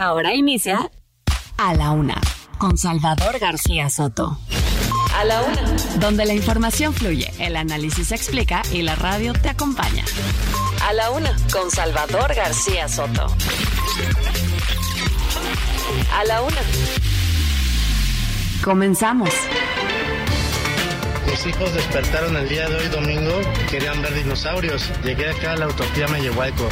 Ahora inicia A la Una con Salvador García Soto. A la Una. Donde la información fluye, el análisis se explica y la radio te acompaña. A la Una con Salvador García Soto. A la Una. Comenzamos. Mis hijos despertaron el día de hoy, domingo, querían ver dinosaurios. Llegué acá a la utopía Mellehualco.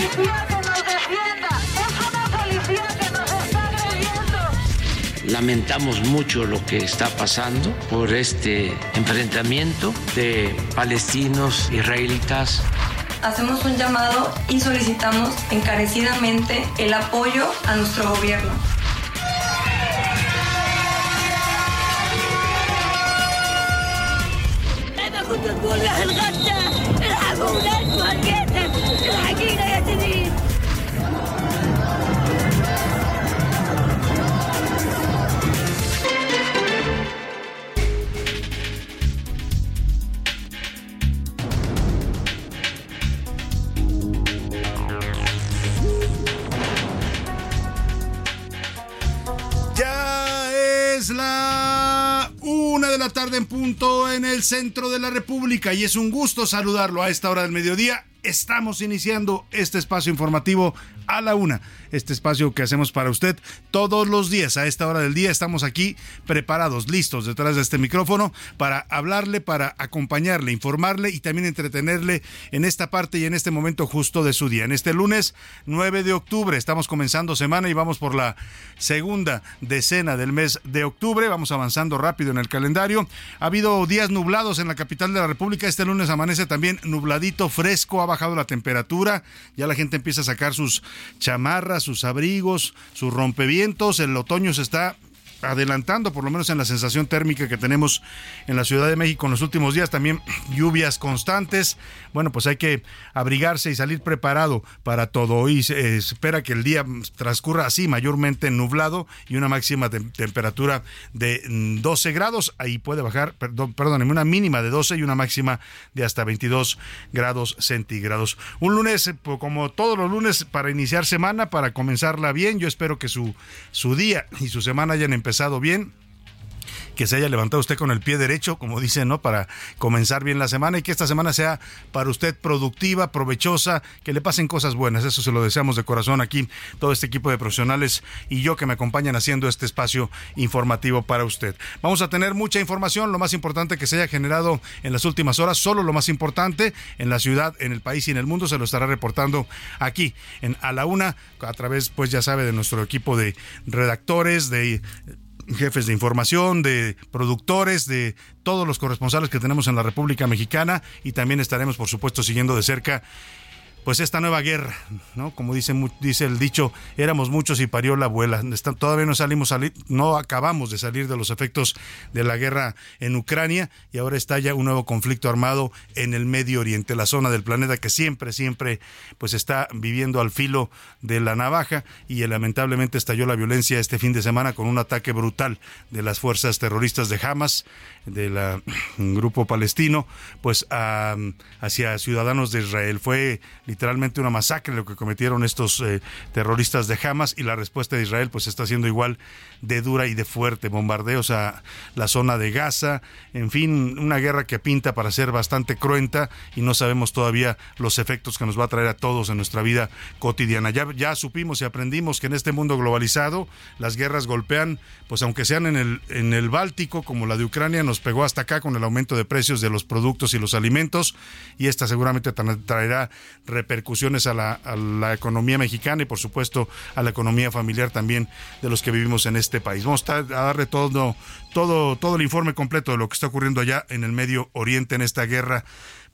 Policía que nos defienda, es una policía que nos está agrediendo. Lamentamos mucho lo que está pasando por este enfrentamiento de palestinos israelitas. Hacemos un llamado y solicitamos encarecidamente el apoyo a nuestro gobierno. Es la una de la tarde en punto en el centro de la República y es un gusto saludarlo a esta hora del mediodía. Estamos iniciando este espacio informativo a la una. Este espacio que hacemos para usted todos los días a esta hora del día. Estamos aquí preparados, listos detrás de este micrófono para hablarle, para acompañarle, informarle y también entretenerle en esta parte y en este momento justo de su día. En este lunes 9 de octubre estamos comenzando semana y vamos por la segunda decena del mes de octubre. Vamos avanzando rápido en el calendario. Ha habido días nublados en la capital de la República. Este lunes amanece también nubladito, fresco, bajado la temperatura. Ya la gente empieza a sacar sus chamarras, sus abrigos, sus rompevientos. El otoño se está adelantando, por lo menos en la sensación térmica que tenemos en la Ciudad de México en los últimos días, también lluvias constantes. Bueno, pues hay que abrigarse y salir preparado para todo. Hoy se espera que el día transcurra así, mayormente nublado y una máxima de temperatura de 12 grados. Ahí puede bajar, perdón, perdón, una mínima de 12 y una máxima de hasta 22 grados centígrados. Un lunes, pues, como todos los lunes, para iniciar semana, para comenzarla bien. Yo espero que su, su día y su semana hayan empezado empezado bien, que se haya levantado usted con el pie derecho, como dicen, ¿no? Para comenzar bien la semana y que esta semana sea para usted productiva, provechosa, que le pasen cosas buenas. Eso se lo deseamos de corazón aquí, todo este equipo de profesionales y yo que me acompañan haciendo este espacio informativo para usted. Vamos a tener mucha información, lo más importante que se haya generado en las últimas horas, solo lo más importante en la ciudad, en el país y en el mundo se lo estará reportando aquí en A la Una, a través, pues ya sabe, de nuestro equipo de redactores, de jefes de información, de productores, de todos los corresponsales que tenemos en la República Mexicana y también estaremos, por supuesto, siguiendo de cerca pues esta nueva guerra, ¿no? Como dice, dice el dicho, éramos muchos y parió la abuela. Todavía no salimos, no acabamos de salir de los efectos de la guerra en Ucrania y ahora estalla un nuevo conflicto armado en el Medio Oriente, la zona del planeta que siempre, siempre, pues está viviendo al filo de la navaja y lamentablemente estalló la violencia este fin de semana con un ataque brutal de las fuerzas terroristas de Hamas, del grupo palestino, pues a, hacia ciudadanos de Israel. Fue literalmente una masacre lo que cometieron estos eh, terroristas de Hamas y la respuesta de Israel pues está siendo igual de dura y de fuerte, bombardeos a la zona de Gaza, en fin, una guerra que pinta para ser bastante cruenta y no sabemos todavía los efectos que nos va a traer a todos en nuestra vida cotidiana. Ya, ya supimos y aprendimos que en este mundo globalizado las guerras golpean, pues aunque sean en el, en el Báltico, como la de Ucrania, nos pegó hasta acá con el aumento de precios de los productos y los alimentos y esta seguramente traerá repercusiones a la, a la economía mexicana y por supuesto a la economía familiar también de los que vivimos en este país. Vamos a darle todo, todo, todo el informe completo de lo que está ocurriendo allá en el Medio Oriente en esta guerra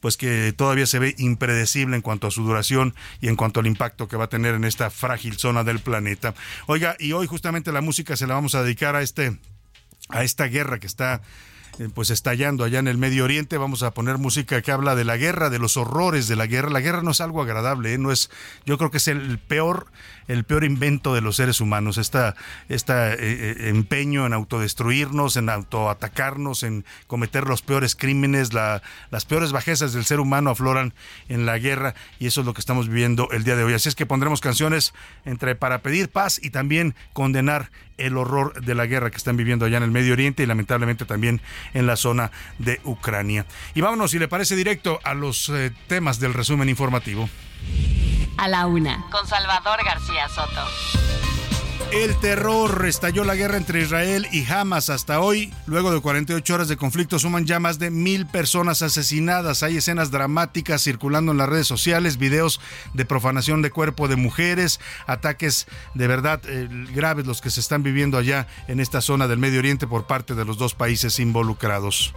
pues que todavía se ve impredecible en cuanto a su duración y en cuanto al impacto que va a tener en esta frágil zona del planeta. Oiga, y hoy justamente la música se la vamos a dedicar a este a esta guerra que está eh, pues estallando allá en el Medio Oriente. Vamos a poner música que habla de la guerra, de los horrores de la guerra. La guerra no es algo agradable, ¿eh? no es, yo creo que es el peor el peor invento de los seres humanos, este empeño en autodestruirnos, en autoatacarnos, en cometer los peores crímenes, las peores bajezas del ser humano afloran en la guerra y eso es lo que estamos viviendo el día de hoy. Así es que pondremos canciones entre para pedir paz y también condenar el horror de la guerra que están viviendo allá en el Medio Oriente y lamentablemente también en la zona de Ucrania. Y vámonos, si le parece directo, a los temas del resumen informativo. A la una, con Salvador García Soto. El terror estalló la guerra entre Israel y Hamas hasta hoy. Luego de 48 horas de conflicto suman ya más de mil personas asesinadas. Hay escenas dramáticas circulando en las redes sociales, videos de profanación de cuerpo de mujeres, ataques de verdad eh, graves los que se están viviendo allá en esta zona del Medio Oriente por parte de los dos países involucrados.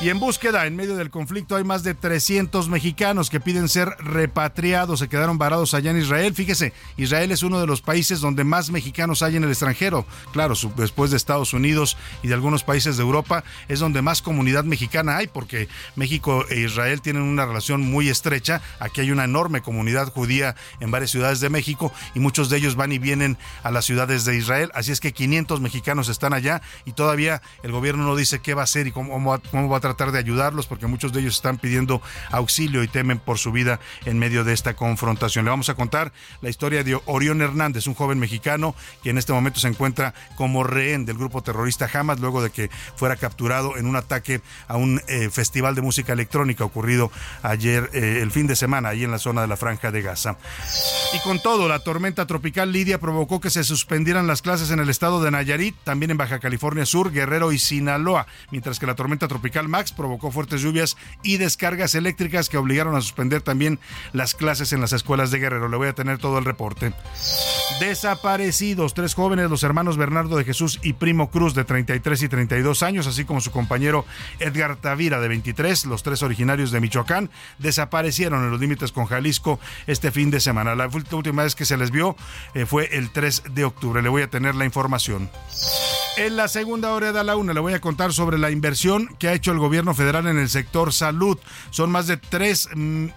Y en búsqueda, en medio del conflicto, hay más de 300 mexicanos que piden ser repatriados. Se quedaron varados allá en Israel. Fíjese, Israel es uno de los países donde más mexicanos hay en el extranjero. Claro, después de Estados Unidos y de algunos países de Europa, es donde más comunidad mexicana hay, porque México e Israel tienen una relación muy estrecha. Aquí hay una enorme comunidad judía en varias ciudades de México y muchos de ellos van y vienen a las ciudades de Israel. Así es que 500 mexicanos están allá y todavía el gobierno no dice qué va a hacer y cómo, va a tratar de ayudarlos porque muchos de ellos están pidiendo auxilio y temen por su vida en medio de esta confrontación. Le vamos a contar la historia de Orión Hernández, un joven mexicano que en este momento se encuentra como rehén del grupo terrorista Hamas luego de que fuera capturado en un ataque a un eh, festival de música electrónica ocurrido ayer, eh, el fin de semana, ahí en la zona de la Franja de Gaza. Y con todo, la tormenta tropical Lidia provocó que se suspendieran las clases en el estado de Nayarit, también en Baja California Sur, Guerrero y Sinaloa, mientras que la tormenta tropical Max provocó fuertes lluvias y descargas eléctricas que obligaron a suspender también las clases en las escuelas de Guerrero. Le voy a tener todo el reporte. Desaparecidos, tres jóvenes, los hermanos Bernardo de Jesús y Primo Cruz de 33 y 32 años, así como su compañero Edgar Tavira de 23, los tres originarios de Michoacán, desaparecieron en los límites con Jalisco este fin de semana. La última vez que se les vio eh, fue el 3 de octubre. Le voy a tener la información. En la segunda hora de la una le voy a contar sobre la inversión que ha hecho el gobierno federal en el sector salud. Son más de 3, mm,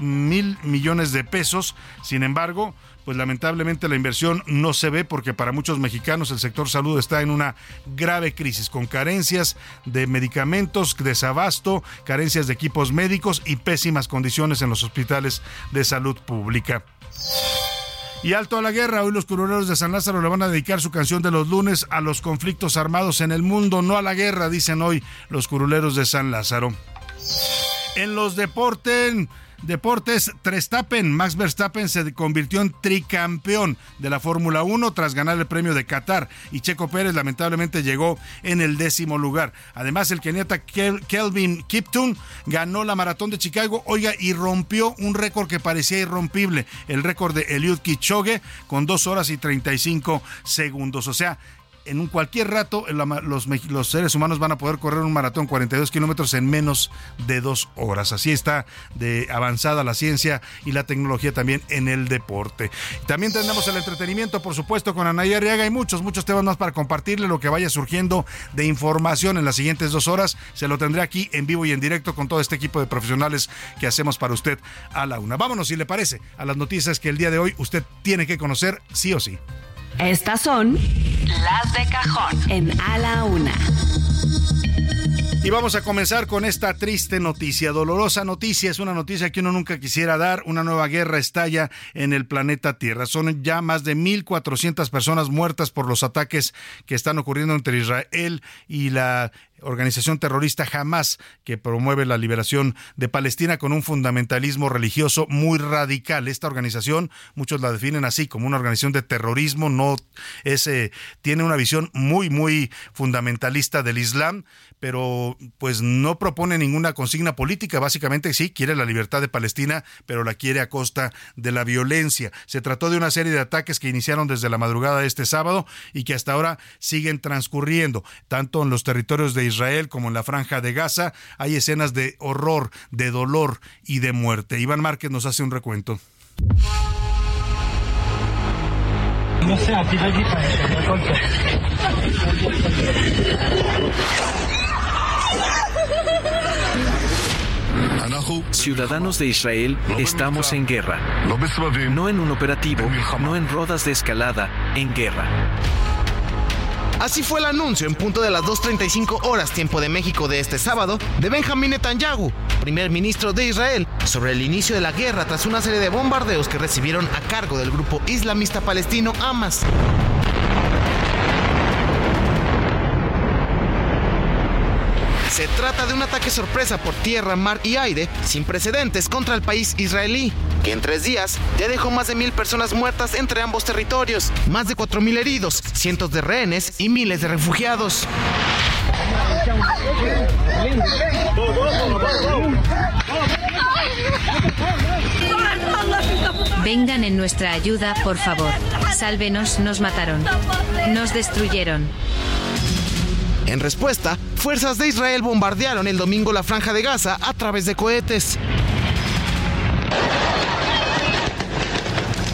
mil millones de pesos. Sin embargo, pues lamentablemente la inversión no se ve porque para muchos mexicanos el sector salud está en una grave crisis con carencias de medicamentos, desabasto, carencias de equipos médicos y pésimas condiciones en los hospitales de salud pública. Y alto a la guerra, hoy los curuleros de San Lázaro le van a dedicar su canción de los lunes a los conflictos armados en el mundo, no a la guerra, dicen hoy los curuleros de San Lázaro. En los deportes, Deportes, Trestappen, Max Verstappen se convirtió en tricampeón de la Fórmula 1 tras ganar el premio de Qatar y Checo Pérez lamentablemente llegó en el décimo lugar. Además, el keniata Kelvin Kipton ganó la maratón de Chicago, oiga, y rompió un récord que parecía irrompible, el récord de Eliud Kipchoge con 2 horas y 35 segundos. O sea, en cualquier rato los, los, seres humanos van a poder correr un maratón 42 kilómetros en menos de dos horas. Así está de avanzada la ciencia y la tecnología también en el deporte. También tendremos el entretenimiento, por supuesto, con Anaya Arriaga y muchos, muchos temas más para compartirle lo que vaya surgiendo de información en las siguientes dos horas. Se lo tendré aquí en vivo y en directo con todo este equipo de profesionales que hacemos para usted a la una. Vámonos, si le parece, a las noticias que el día de hoy usted tiene que conocer sí o sí. Estas son las de cajón en A la Una. Y vamos a comenzar con esta triste noticia, dolorosa noticia, es una noticia que uno nunca quisiera dar, una nueva guerra estalla en el planeta Tierra. Son ya más de 1.400 personas muertas por los ataques que están ocurriendo entre Israel y la organización terrorista Hamas, que promueve la liberación de Palestina con un fundamentalismo religioso muy radical. Esta organización, muchos la definen así, como una organización de terrorismo, no es, eh, tiene una visión muy, muy fundamentalista del Islam, pero pues no propone ninguna consigna política. Básicamente sí, quiere la libertad de Palestina, pero la quiere a costa de la violencia. Se trató de una serie de ataques que iniciaron desde la madrugada de este sábado y que hasta ahora siguen transcurriendo, tanto en los territorios de Israel como en la franja de Gaza. Hay escenas de horror, de dolor y de muerte. Iván Márquez nos hace un recuento. Ciudadanos de Israel, estamos en guerra. No en un operativo, no en rodas de escalada, en guerra. Así fue el anuncio en punto de las 2.35 horas tiempo de México de este sábado de Benjamín Netanyahu, primer ministro de Israel, sobre el inicio de la guerra tras una serie de bombardeos que recibieron a cargo del grupo islamista palestino Hamas. Se trata de un ataque sorpresa por tierra, mar y aire sin precedentes contra el país israelí, que en tres días ya dejó más de mil personas muertas entre ambos territorios, más de cuatro mil heridos, cientos de rehenes y miles de refugiados. Vengan en nuestra ayuda, por favor. Sálvenos, nos mataron. Nos destruyeron. En respuesta, fuerzas de Israel bombardearon el domingo la franja de Gaza a través de cohetes.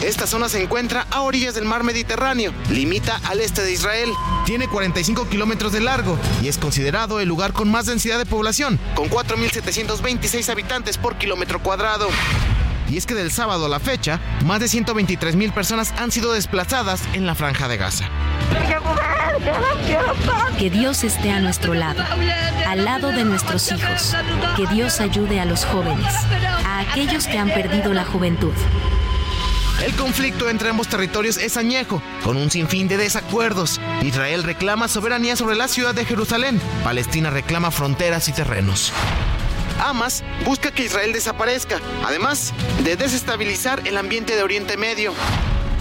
Esta zona se encuentra a orillas del mar Mediterráneo, limita al este de Israel, tiene 45 kilómetros de largo y es considerado el lugar con más densidad de población, con 4.726 habitantes por kilómetro cuadrado. Y es que del sábado a la fecha, más de 123 mil personas han sido desplazadas en la franja de Gaza. Que Dios esté a nuestro lado, al lado de nuestros hijos. Que Dios ayude a los jóvenes, a aquellos que han perdido la juventud. El conflicto entre ambos territorios es añejo, con un sinfín de desacuerdos. Israel reclama soberanía sobre la ciudad de Jerusalén, Palestina reclama fronteras y terrenos. Hamas busca que Israel desaparezca, además de desestabilizar el ambiente de Oriente Medio.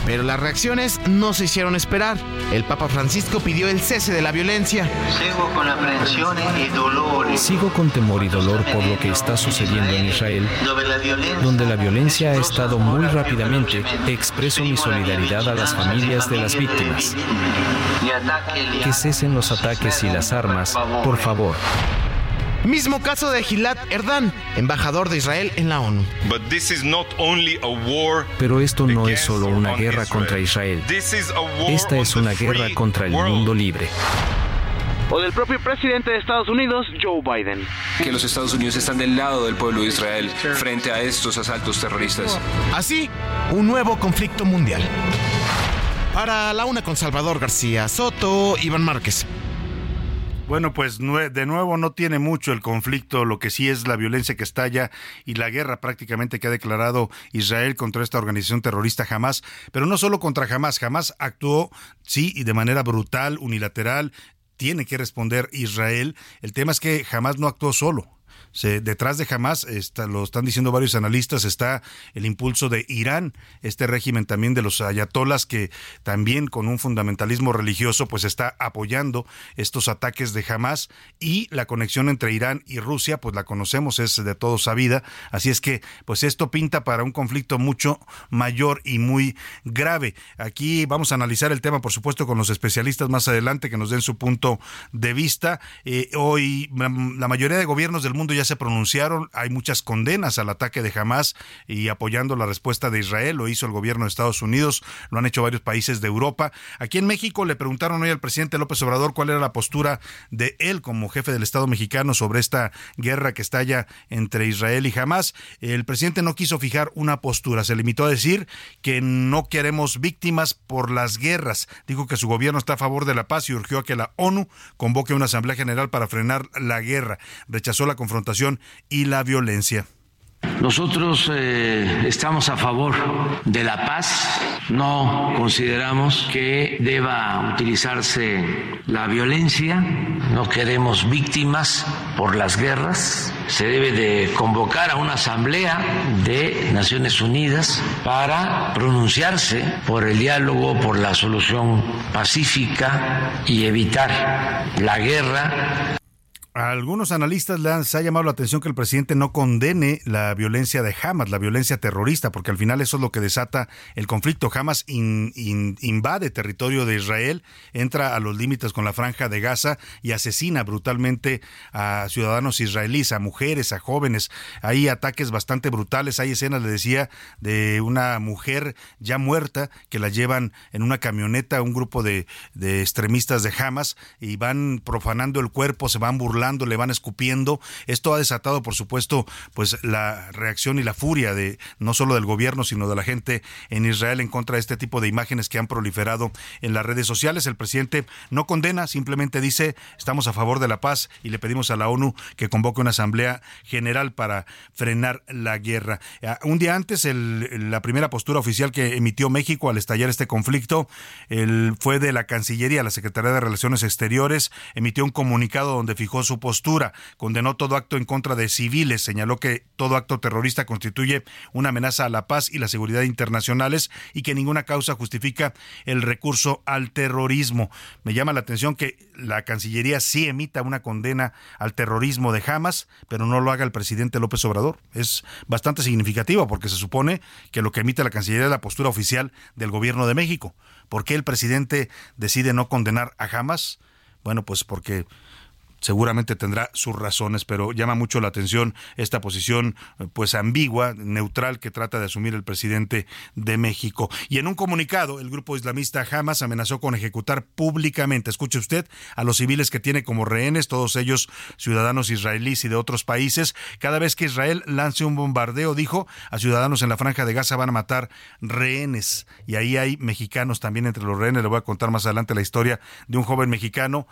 Pero las reacciones no se hicieron esperar. El Papa Francisco pidió el cese de la violencia. Sigo con aprensiones y dolores. Sigo con temor y dolor por lo que está sucediendo en Israel, donde la violencia ha estado muy rápidamente. Expreso mi solidaridad a las familias de las víctimas. Que cesen los ataques y las armas, por favor. Mismo caso de Gilad Erdan, embajador de Israel en la ONU. Pero esto no es solo una guerra contra Israel. Esta es una guerra contra el mundo libre o del propio presidente de Estados Unidos, Joe Biden. Que los Estados Unidos están del lado del pueblo de Israel frente a estos asaltos terroristas. Así, un nuevo conflicto mundial. Para la una con Salvador García Soto, Iván Márquez. Bueno, pues de nuevo no tiene mucho el conflicto, lo que sí es la violencia que estalla y la guerra prácticamente que ha declarado Israel contra esta organización terrorista Hamas, pero no solo contra Hamas, Hamas actuó, sí, y de manera brutal, unilateral, tiene que responder Israel. El tema es que Hamas no actuó solo detrás de Hamas, lo están diciendo varios analistas, está el impulso de Irán, este régimen también de los ayatolas que también con un fundamentalismo religioso pues está apoyando estos ataques de Hamas y la conexión entre Irán y Rusia pues la conocemos, es de todo sabida, así es que pues esto pinta para un conflicto mucho mayor y muy grave. Aquí vamos a analizar el tema por supuesto con los especialistas más adelante que nos den su punto de vista. Eh, hoy la mayoría de gobiernos del mundo ya se pronunciaron, hay muchas condenas al ataque de Hamas y apoyando la respuesta de Israel, lo hizo el gobierno de Estados Unidos, lo han hecho varios países de Europa. Aquí en México le preguntaron hoy al presidente López Obrador cuál era la postura de él como jefe del Estado mexicano sobre esta guerra que estalla entre Israel y Hamas. El presidente no quiso fijar una postura, se limitó a decir que no queremos víctimas por las guerras. Dijo que su gobierno está a favor de la paz y urgió a que la ONU convoque una asamblea general para frenar la guerra. Rechazó la confrontación y la violencia. Nosotros eh, estamos a favor de la paz, no consideramos que deba utilizarse la violencia, no queremos víctimas por las guerras, se debe de convocar a una asamblea de Naciones Unidas para pronunciarse por el diálogo, por la solución pacífica y evitar la guerra a algunos analistas les ha llamado la atención que el presidente no condene la violencia de Hamas, la violencia terrorista, porque al final eso es lo que desata el conflicto. Hamas invade territorio de Israel, entra a los límites con la franja de Gaza y asesina brutalmente a ciudadanos israelíes, a mujeres, a jóvenes. Hay ataques bastante brutales. Hay escenas, le decía, de una mujer ya muerta que la llevan en una camioneta un grupo de, de extremistas de Hamas y van profanando el cuerpo, se van burlando le van escupiendo. Esto ha desatado, por supuesto, pues la reacción y la furia de no solo del gobierno, sino de la gente en Israel en contra de este tipo de imágenes que han proliferado en las redes sociales. El presidente no condena, simplemente dice estamos a favor de la paz y le pedimos a la ONU que convoque una asamblea general para frenar la guerra. Ah, un día antes, la primera postura oficial que emitió México al estallar este conflicto fue de la Cancillería, la Secretaría de Relaciones Exteriores, emitió un comunicado donde fijó su su postura, condenó todo acto en contra de civiles, señaló que todo acto terrorista constituye una amenaza a la paz y la seguridad internacionales y que ninguna causa justifica el recurso al terrorismo. Me llama la atención que la Cancillería sí emita una condena al terrorismo de Hamas, pero no lo haga el presidente López Obrador. Es bastante significativo porque se supone que lo que emite la Cancillería es la postura oficial del gobierno de México. ¿Por qué el presidente decide no condenar a Hamas? Bueno, pues porque seguramente tendrá sus razones, pero llama mucho la atención esta posición eh, pues ambigua, neutral que trata de asumir el presidente de México. Y en un comunicado, el grupo islamista Hamas amenazó con ejecutar públicamente, escuche usted, a los civiles que tiene como rehenes, todos ellos ciudadanos israelíes y de otros países. Cada vez que Israel lance un bombardeo, dijo, a ciudadanos en la franja de Gaza van a matar rehenes. Y ahí hay mexicanos también entre los rehenes. Le voy a contar más adelante la historia de un joven mexicano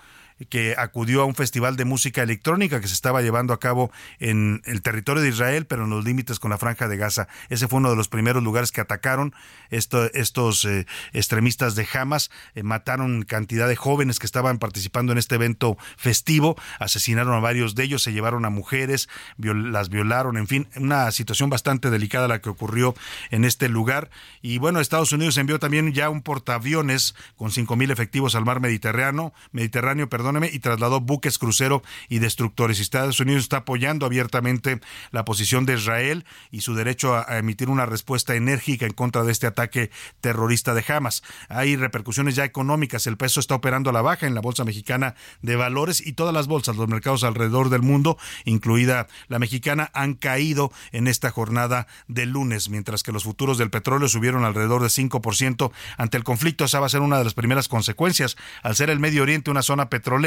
que acudió a un festival de música electrónica que se estaba llevando a cabo en el territorio de Israel, pero en los límites con la franja de Gaza. Ese fue uno de los primeros lugares que atacaron estos eh, extremistas de Hamas. Eh, mataron cantidad de jóvenes que estaban participando en este evento festivo, asesinaron a varios de ellos, se llevaron a mujeres, las violaron, en fin, una situación bastante delicada la que ocurrió en este lugar. Y bueno, Estados Unidos envió también ya un portaaviones con cinco mil efectivos al mar Mediterráneo, Mediterráneo, perdón, y trasladó buques crucero y destructores. Estados Unidos está apoyando abiertamente la posición de Israel y su derecho a, emitir una respuesta enérgica en contra de este ataque terrorista de Hamas. Hay repercusiones ya económicas. El peso está operando a la baja en la Bolsa Mexicana de Valores y todas las bolsas, los mercados alrededor del mundo, incluida la mexicana, han caído en esta jornada de lunes, mientras que los futuros del petróleo subieron alrededor de 5% ante el conflicto. Esa va a ser una de las primeras consecuencias. Al ser el Medio Oriente una zona petrolera,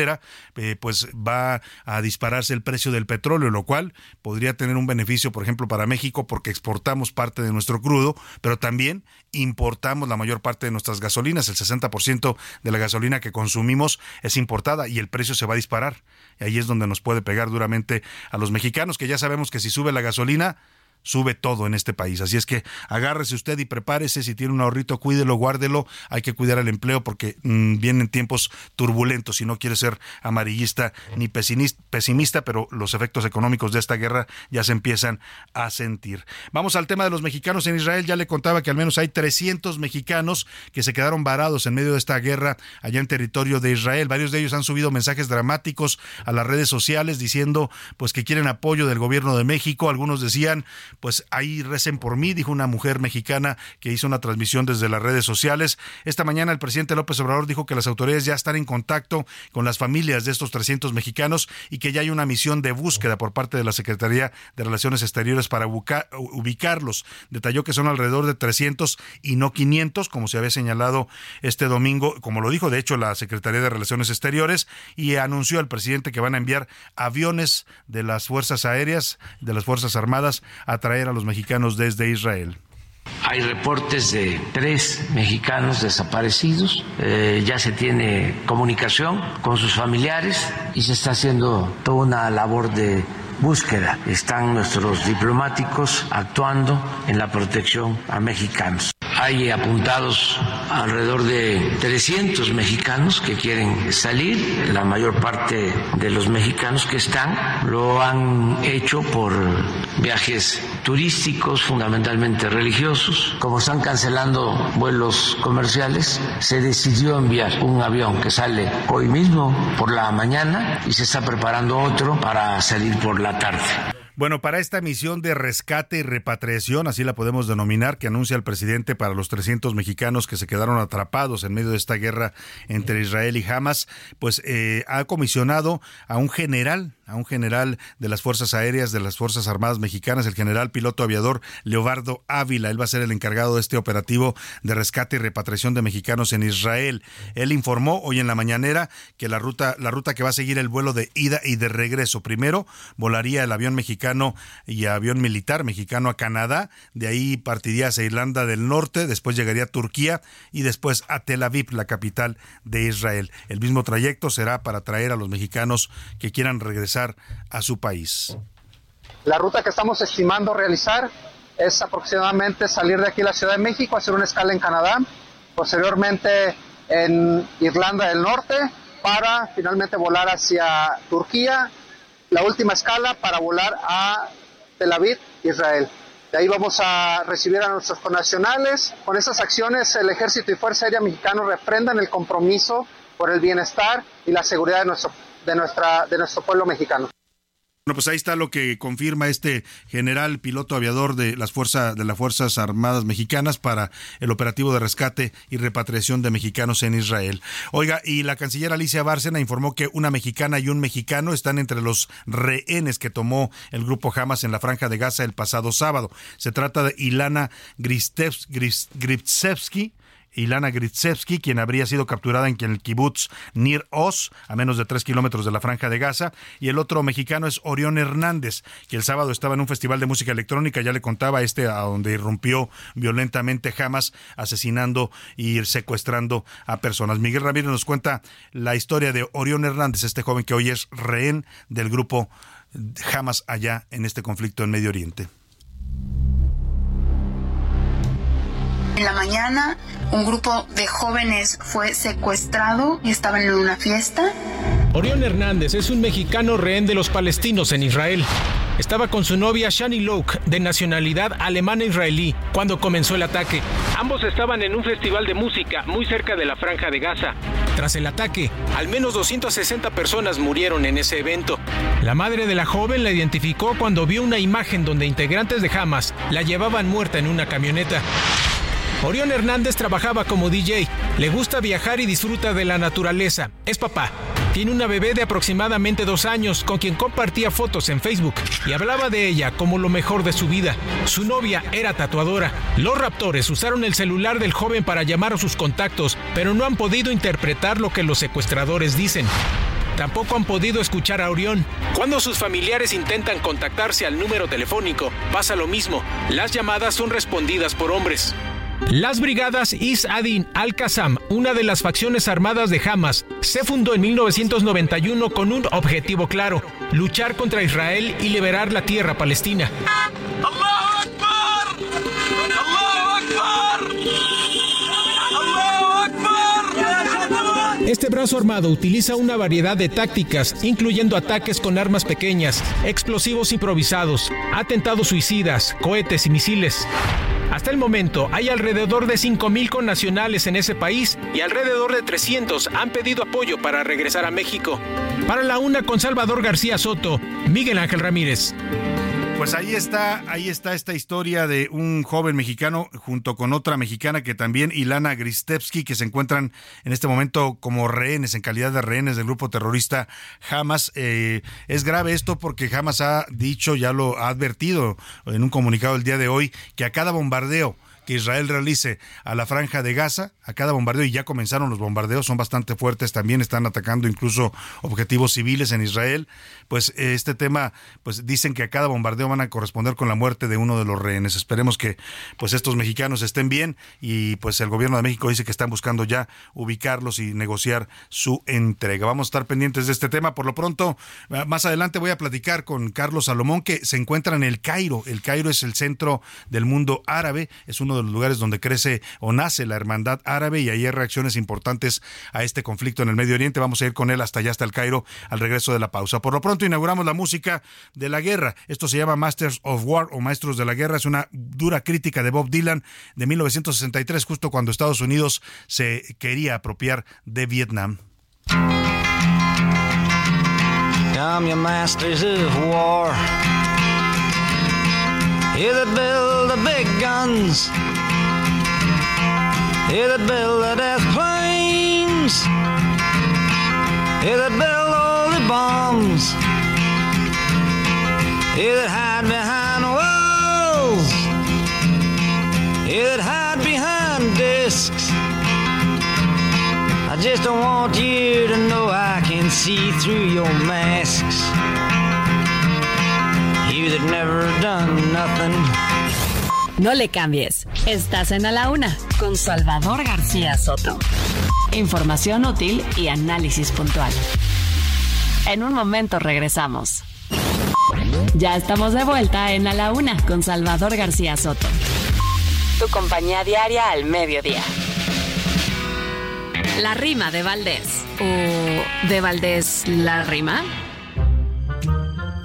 eh, pues va a dispararse el precio del petróleo, lo cual podría tener un beneficio, por ejemplo, para México porque exportamos parte de nuestro crudo, pero también importamos la mayor parte de nuestras gasolinas. El 60% de la gasolina que consumimos es importada y el precio se va a disparar. Y ahí es donde nos puede pegar duramente a los mexicanos, que ya sabemos que si sube la gasolina, sube todo en este país. Así es que agárrese usted y prepárese. Si tiene un ahorrito, cuídelo, guárdelo. Hay que cuidar el empleo porque mm, vienen tiempos turbulentos. Si no quiere ser amarillista ni pesimista, pero los efectos económicos de esta guerra ya se empiezan a sentir. Vamos al tema de los mexicanos en Israel. Ya le contaba que al menos hay 300 mexicanos que se quedaron varados en medio de esta guerra allá en territorio de Israel. Varios de ellos han subido mensajes dramáticos a las redes sociales diciendo pues que quieren apoyo del gobierno de México. Algunos decían pues ahí recen por mí, dijo una mujer mexicana que hizo una transmisión desde las redes sociales. Esta mañana el presidente López Obrador dijo que las autoridades ya están en contacto con las familias de estos 300 mexicanos y que ya hay una misión de búsqueda por parte de la Secretaría de Relaciones Exteriores para ubicarlos. Detalló que son alrededor de 300 y no 500, como se había señalado este domingo, como lo dijo de hecho la Secretaría de Relaciones Exteriores, y anunció al presidente que van a enviar aviones de las Fuerzas Aéreas, de las Fuerzas Armadas, a traer a los mexicanos desde Israel. Hay reportes de tres mexicanos desaparecidos, eh, ya se tiene comunicación con sus familiares y se está haciendo toda una labor de búsqueda. Están nuestros diplomáticos actuando en la protección a mexicanos. Hay apuntados alrededor de 300 mexicanos que quieren salir. La mayor parte de los mexicanos que están lo han hecho por viajes turísticos, fundamentalmente religiosos. Como están cancelando vuelos comerciales, se decidió enviar un avión que sale hoy mismo por la mañana y se está preparando otro para salir por la tarde. Bueno, para esta misión de rescate y repatriación, así la podemos denominar, que anuncia el presidente para los 300 mexicanos que se quedaron atrapados en medio de esta guerra entre Israel y Hamas, pues eh, ha comisionado a un general a un general de las Fuerzas Aéreas de las Fuerzas Armadas Mexicanas, el general piloto aviador Leobardo Ávila. Él va a ser el encargado de este operativo de rescate y repatriación de mexicanos en Israel. Él informó hoy en la mañanera que la ruta, la ruta que va a seguir el vuelo de ida y de regreso. Primero volaría el avión mexicano y avión militar mexicano a Canadá, de ahí partiría hacia Irlanda del Norte, después llegaría a Turquía y después a Tel Aviv, la capital de Israel. El mismo trayecto será para traer a los mexicanos que quieran regresar a su país. La ruta que estamos estimando realizar es aproximadamente salir de aquí a la Ciudad de México, hacer una escala en Canadá, posteriormente en Irlanda del Norte, para finalmente volar hacia Turquía, la última escala para volar a Tel Aviv, Israel. De ahí vamos a recibir a nuestros connacionales. Con esas acciones, el Ejército y Fuerza Aérea Mexicano reprendan el compromiso por el bienestar y la seguridad de nuestro de, nuestra, de nuestro pueblo mexicano. Bueno, pues ahí está lo que confirma este general piloto aviador de las fuerzas de las Fuerzas Armadas Mexicanas para el operativo de rescate y repatriación de mexicanos en Israel. Oiga, y la canciller Alicia Bárcena informó que una mexicana y un mexicano están entre los rehenes que tomó el grupo Hamas en la franja de Gaza el pasado sábado. Se trata de Ilana Gritsevsky Ilana Gritsevsky, quien habría sido capturada en el kibutz Nir Oz, a menos de tres kilómetros de la Franja de Gaza, y el otro mexicano es Orión Hernández, que el sábado estaba en un festival de música electrónica, ya le contaba este, a donde irrumpió violentamente Hamas, asesinando y secuestrando a personas. Miguel Ramírez nos cuenta la historia de Orión Hernández, este joven que hoy es rehén del grupo Hamas allá en este conflicto en Medio Oriente. En la mañana, un grupo de jóvenes fue secuestrado y estaban en una fiesta. Orión Hernández es un mexicano rehén de los palestinos en Israel. Estaba con su novia Shani Loke, de nacionalidad alemana-israelí, cuando comenzó el ataque. Ambos estaban en un festival de música muy cerca de la franja de Gaza. Tras el ataque, al menos 260 personas murieron en ese evento. La madre de la joven la identificó cuando vio una imagen donde integrantes de Hamas la llevaban muerta en una camioneta. Orión Hernández trabajaba como DJ, le gusta viajar y disfruta de la naturaleza. Es papá. Tiene una bebé de aproximadamente dos años con quien compartía fotos en Facebook y hablaba de ella como lo mejor de su vida. Su novia era tatuadora. Los raptores usaron el celular del joven para llamar a sus contactos, pero no han podido interpretar lo que los secuestradores dicen. Tampoco han podido escuchar a Orión. Cuando sus familiares intentan contactarse al número telefónico, pasa lo mismo. Las llamadas son respondidas por hombres. Las brigadas Is Adin al-Qassam, una de las facciones armadas de Hamas, se fundó en 1991 con un objetivo claro, luchar contra Israel y liberar la tierra palestina. Este brazo armado utiliza una variedad de tácticas, incluyendo ataques con armas pequeñas, explosivos improvisados, atentados suicidas, cohetes y misiles. Hasta el momento hay alrededor de 5.000 connacionales en ese país y alrededor de 300 han pedido apoyo para regresar a México. Para la una con Salvador García Soto, Miguel Ángel Ramírez. Pues ahí está, ahí está esta historia de un joven mexicano junto con otra mexicana que también, Ilana Gristevsky, que se encuentran en este momento como rehenes, en calidad de rehenes del grupo terrorista Hamas. Eh, es grave esto porque Hamas ha dicho, ya lo ha advertido en un comunicado el día de hoy, que a cada bombardeo que Israel realice a la franja de Gaza, a cada bombardeo, y ya comenzaron los bombardeos, son bastante fuertes, también están atacando incluso objetivos civiles en Israel, pues este tema, pues dicen que a cada bombardeo van a corresponder con la muerte de uno de los rehenes. Esperemos que pues estos mexicanos estén bien y pues el gobierno de México dice que están buscando ya ubicarlos y negociar su entrega. Vamos a estar pendientes de este tema. Por lo pronto, más adelante voy a platicar con Carlos Salomón que se encuentra en el Cairo. El Cairo es el centro del mundo árabe, es uno de los lugares donde crece o nace la hermandad árabe y ahí hay reacciones importantes a este conflicto en el Medio Oriente. Vamos a ir con él hasta allá, hasta el Cairo, al regreso de la pausa. Por lo pronto inauguramos la música de la guerra. Esto se llama Masters of War o Maestros de la Guerra. Es una dura crítica de Bob Dylan de 1963, justo cuando Estados Unidos se quería apropiar de Vietnam. Come, your masters of war. Here that build the big guns. Here that build the death planes. Here that build all the bombs. Here that hide behind walls. Here that hide behind discs. I just don't want you to know I can see through your masks. You that never done nothing. No le cambies. Estás en A la Una con Salvador García Soto. Información útil y análisis puntual. En un momento regresamos. Ya estamos de vuelta en A la Una con Salvador García Soto. Tu compañía diaria al mediodía. La rima de Valdés. ¿O de Valdés la rima?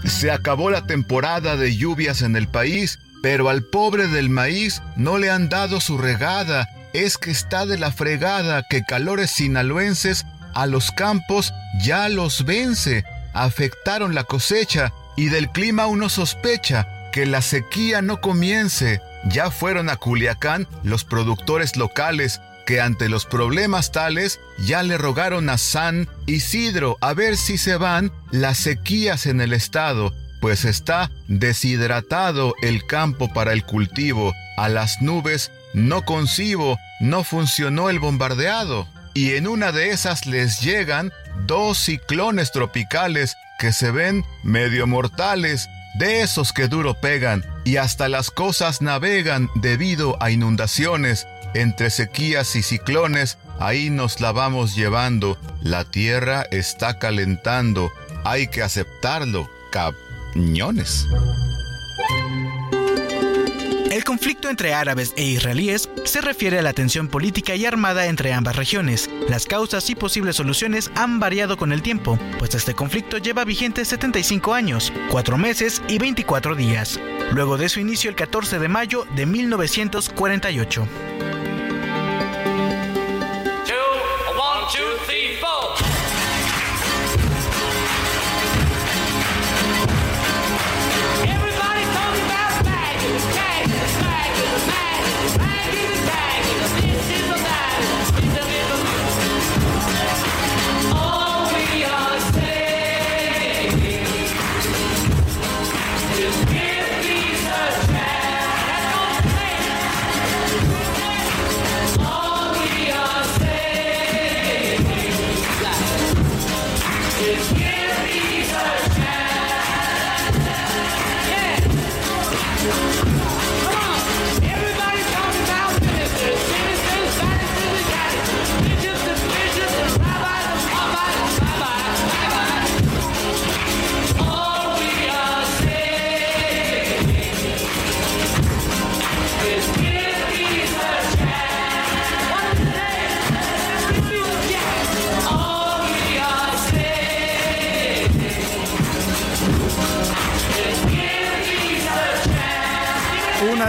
Se acabó la temporada de lluvias en el país, pero al pobre del maíz no le han dado su regada. Es que está de la fregada que calores sinaloenses a los campos ya los vence. Afectaron la cosecha y del clima uno sospecha que la sequía no comience. Ya fueron a Culiacán los productores locales que ante los problemas tales ya le rogaron a San Isidro a ver si se van las sequías en el estado, pues está deshidratado el campo para el cultivo, a las nubes no concibo, no funcionó el bombardeado. Y en una de esas les llegan dos ciclones tropicales que se ven medio mortales, de esos que duro pegan, y hasta las cosas navegan debido a inundaciones, entre sequías y ciclones, ahí nos la vamos llevando. La tierra está calentando. Hay que aceptarlo. Cañones. El conflicto entre árabes e israelíes se refiere a la tensión política y armada entre ambas regiones. Las causas y posibles soluciones han variado con el tiempo, pues este conflicto lleva vigente 75 años, 4 meses y 24 días, luego de su inicio el 14 de mayo de 1948.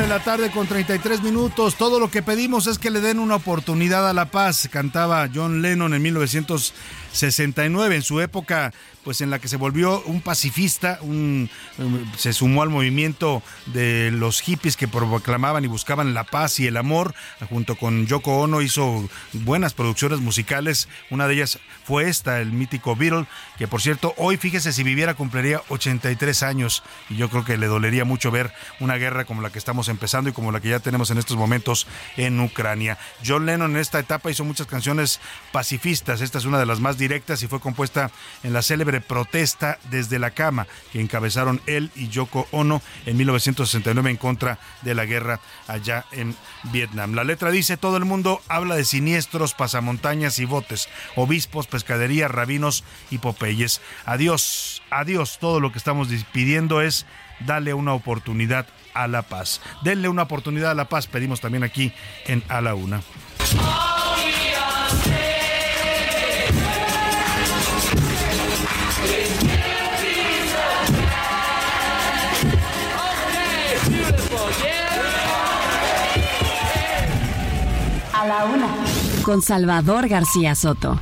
La tarde con 33 minutos. Todo lo que pedimos es que le den una oportunidad a la paz. Cantaba John Lennon en 1900. 69, en su época pues en la que se volvió un pacifista, un, se sumó al movimiento de los hippies que proclamaban y buscaban la paz y el amor, junto con Yoko Ono hizo buenas producciones musicales, una de ellas fue esta, el mítico Beatle, que por cierto, hoy fíjese si viviera cumpliría 83 años y yo creo que le dolería mucho ver una guerra como la que estamos empezando y como la que ya tenemos en estos momentos en Ucrania. John Lennon en esta etapa hizo muchas canciones pacifistas, esta es una de las más directas y fue compuesta en la célebre protesta desde la cama que encabezaron él y Yoko Ono en 1969 en contra de la guerra allá en Vietnam. La letra dice, todo el mundo habla de siniestros, pasamontañas y botes, obispos, pescadería, rabinos y popeyes. Adiós, adiós, todo lo que estamos pidiendo es darle una oportunidad a la paz. Denle una oportunidad a la paz, pedimos también aquí en A la Una. Con Salvador García Soto.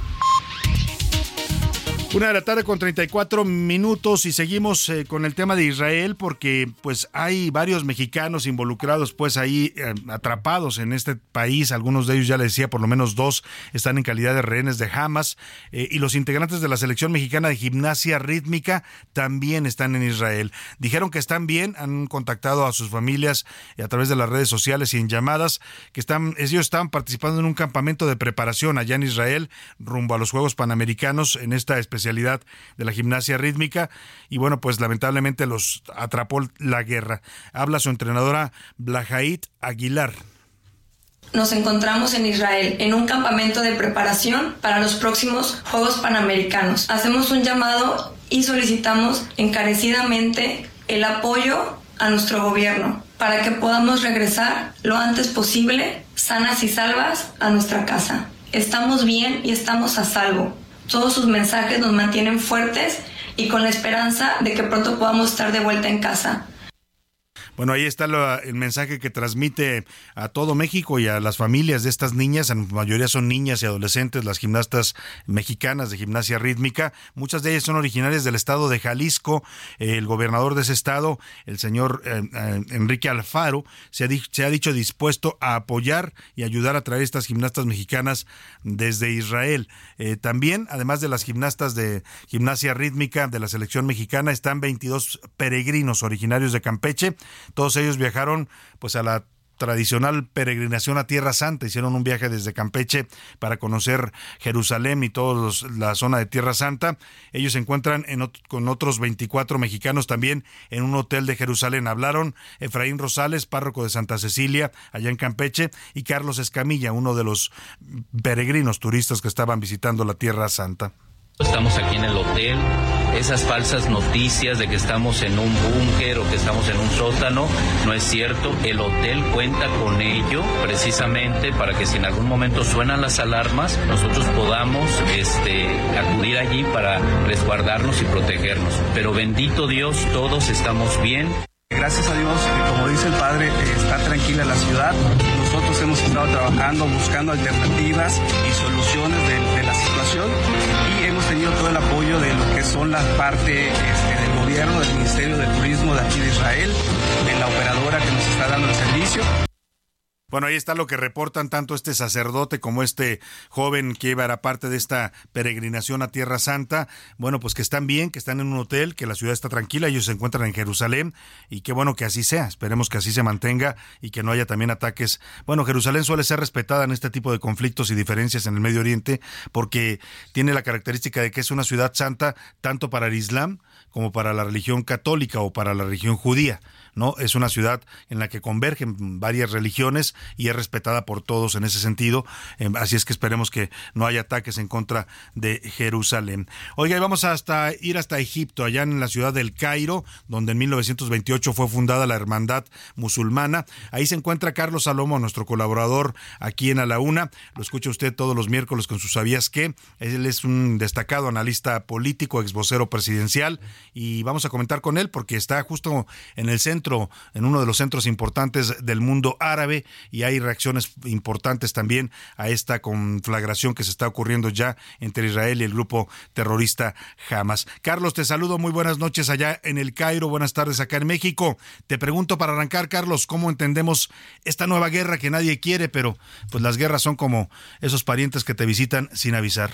Una de la tarde con 34 minutos y seguimos eh, con el tema de Israel porque pues hay varios mexicanos involucrados pues ahí eh, atrapados en este país. Algunos de ellos ya les decía, por lo menos dos están en calidad de rehenes de Hamas eh, y los integrantes de la selección mexicana de gimnasia rítmica también están en Israel. Dijeron que están bien, han contactado a sus familias a través de las redes sociales y en llamadas que están ellos están participando en un campamento de preparación allá en Israel rumbo a los Juegos Panamericanos en esta especie especialidad de la gimnasia rítmica y bueno, pues lamentablemente los atrapó la guerra. Habla su entrenadora Blahait Aguilar. Nos encontramos en Israel en un campamento de preparación para los próximos Juegos Panamericanos. Hacemos un llamado y solicitamos encarecidamente el apoyo a nuestro gobierno para que podamos regresar lo antes posible, sanas y salvas, a nuestra casa. Estamos bien y estamos a salvo. Todos sus mensajes nos mantienen fuertes y con la esperanza de que pronto podamos estar de vuelta en casa. Bueno, ahí está el mensaje que transmite a todo México y a las familias de estas niñas. En mayoría son niñas y adolescentes, las gimnastas mexicanas de gimnasia rítmica. Muchas de ellas son originarias del estado de Jalisco. El gobernador de ese estado, el señor eh, eh, Enrique Alfaro, se ha, se ha dicho dispuesto a apoyar y ayudar a traer estas gimnastas mexicanas desde Israel. Eh, también, además de las gimnastas de gimnasia rítmica de la selección mexicana, están 22 peregrinos originarios de Campeche todos ellos viajaron pues a la tradicional peregrinación a Tierra Santa. Hicieron un viaje desde Campeche para conocer Jerusalén y toda la zona de Tierra Santa. Ellos se encuentran con otros 24 mexicanos también en un hotel de Jerusalén. Hablaron Efraín Rosales, párroco de Santa Cecilia, allá en Campeche, y Carlos Escamilla, uno de los peregrinos turistas que estaban visitando la Tierra Santa. Estamos aquí en el hotel. Esas falsas noticias de que estamos en un búnker o que estamos en un sótano, no es cierto. El hotel cuenta con ello precisamente para que si en algún momento suenan las alarmas, nosotros podamos este, acudir allí para resguardarnos y protegernos. Pero bendito Dios, todos estamos bien. Gracias a Dios, como dice el Padre, está tranquila la ciudad. Nosotros hemos estado trabajando, buscando alternativas y soluciones de, de la situación tenido todo el apoyo de lo que son las partes este, del gobierno, del Ministerio de Turismo de aquí de Israel, de la operadora que nos está dando el servicio. Bueno, ahí está lo que reportan tanto este sacerdote como este joven que iba a parte de esta peregrinación a Tierra Santa. Bueno, pues que están bien, que están en un hotel, que la ciudad está tranquila, ellos se encuentran en Jerusalén y qué bueno que así sea. Esperemos que así se mantenga y que no haya también ataques. Bueno, Jerusalén suele ser respetada en este tipo de conflictos y diferencias en el Medio Oriente porque tiene la característica de que es una ciudad santa tanto para el Islam como para la religión católica o para la religión judía. ¿No? Es una ciudad en la que convergen varias religiones y es respetada por todos en ese sentido. Em, así es que esperemos que no haya ataques en contra de Jerusalén. Oiga, vamos hasta ir hasta Egipto, allá en la ciudad del Cairo, donde en 1928 fue fundada la Hermandad Musulmana. Ahí se encuentra Carlos Salomo, nuestro colaborador aquí en A la Una. Lo escucha usted todos los miércoles con sus sabías que. Él es un destacado analista político, ex vocero presidencial, y vamos a comentar con él porque está justo en el centro en uno de los centros importantes del mundo árabe y hay reacciones importantes también a esta conflagración que se está ocurriendo ya entre Israel y el grupo terrorista Hamas. Carlos, te saludo, muy buenas noches allá en el Cairo, buenas tardes acá en México. Te pregunto para arrancar, Carlos, ¿cómo entendemos esta nueva guerra que nadie quiere, pero pues las guerras son como esos parientes que te visitan sin avisar?